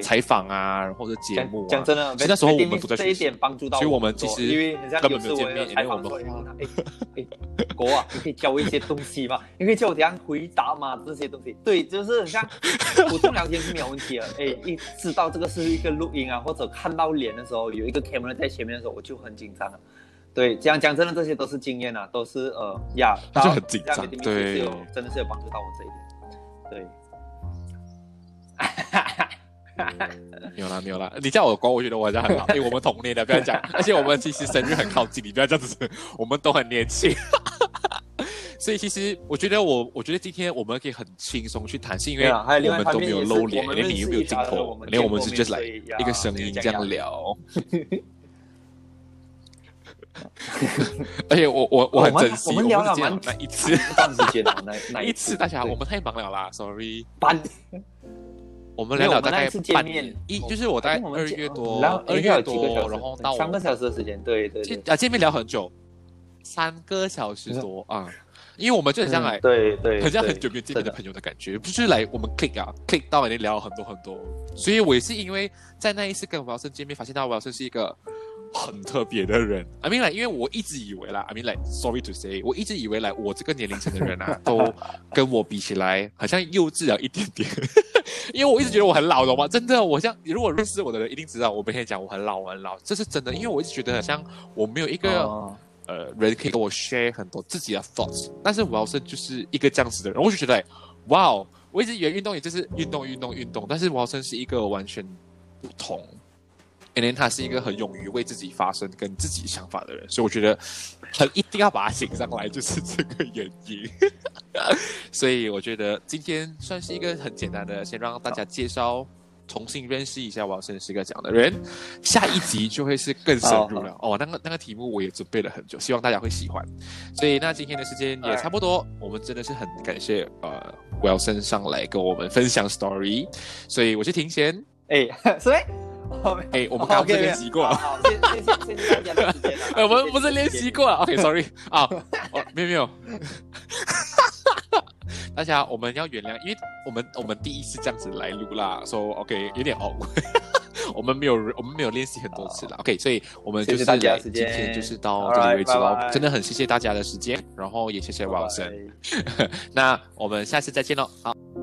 [SPEAKER 1] 采访啊，或者节目。
[SPEAKER 2] 讲真的，
[SPEAKER 1] 其实那时候我们都在
[SPEAKER 2] 这一点帮助到，
[SPEAKER 1] 所以我们其实
[SPEAKER 2] 因为
[SPEAKER 1] 根本没有见面，因为我们
[SPEAKER 2] 哎 [LAUGHS] 哎，国啊，你可以教我一些东西吗？[LAUGHS] 你可以教我怎样回答吗？这些东西，对，就是很像普通聊天是没有问题的。[LAUGHS] 哎，一知道这个是一个录音啊，或者看到脸的时候，有一个 camera 在前面的时候，我就很紧张了。对，讲讲真的，这些都是经验啊，都是呃呀，
[SPEAKER 1] 就很紧张，对，
[SPEAKER 2] 真的是有帮助到我这一点。
[SPEAKER 1] 对，没 [LAUGHS] 有啦，没有啦，你叫我光，我觉得我好像很好，因为我们同年的，不要讲，而且我们其实生日很靠近，你不要这样子，我们都很年轻，[LAUGHS] 所以其实我觉得我，我觉得今天我们可以很轻松去谈，是因为我们都没有露脸，连你又没有镜头，连我们是 just 来一个声音这样聊。[LAUGHS] [LAUGHS] 而且我我我很珍惜，
[SPEAKER 2] 我们聊了蛮
[SPEAKER 1] 那一次，
[SPEAKER 2] 段时间那 [LAUGHS]
[SPEAKER 1] 那一次，大家我们太忙了啦，sorry。
[SPEAKER 2] 半，
[SPEAKER 1] 我们聊了大概半年，一就是我大概二月多，二月多，然后到
[SPEAKER 2] 三个小时的时间，对对对，
[SPEAKER 1] 啊见面聊很久，三个小时多啊，因为我们就很像来，
[SPEAKER 2] 对对，
[SPEAKER 1] 很像很久没有见面的朋友的感觉，不是来我们 click 啊 click 到那里聊了很多很多，所以我也是因为在那一次跟王生见面，发现到王生是一个。很特别的人，I mean like，因为我一直以为啦，I mean like，sorry to say，我一直以为来我这个年龄层的人啊，[LAUGHS] 都跟我比起来，好像幼稚了一点点。[LAUGHS] 因为我一直觉得我很老，懂吗？真的，我像如果认识我的人一定知道，我每天讲我很老，我很老，这是真的。因为我一直觉得好像我没有一个呃人可以跟我 share 很多自己的 thoughts，但是我要是就是一个这样子的人，我就觉得，哇哦，我一直以为运动也就是运动运动运动，但是我要生是一个完全不同。因为他是一个很勇于为自己发声、跟自己想法的人，所以我觉得很一定要把他请上来，就是这个原因。[LAUGHS] 所以我觉得今天算是一个很简单的，先让大家介绍、重新认识一下王生是一个怎样的人。下一集就会是更深入了哦。那个那个题目我也准备了很久，希望大家会喜欢。所以那今天的时间也差不多，我们真的是很感谢呃王生上来跟我们分享 story。所以我是庭贤，
[SPEAKER 2] 哎，[LAUGHS] 所以。
[SPEAKER 1] 哎，我们刚刚是练习过，
[SPEAKER 2] 好，谢谢谢谢大家的时间。哎，
[SPEAKER 1] 我们不是练习过了？OK，Sorry 啊，哦，没有没有，大家我们要原谅，因为我们我们第一次这样子来录啦，说 OK 有点 awkward，我们没有我们没有练习很多次了，OK，所以我们就是今天就是到这里为止了，真的很谢谢大家的时间，然后也谢谢王生，那我们下次再见喽，好。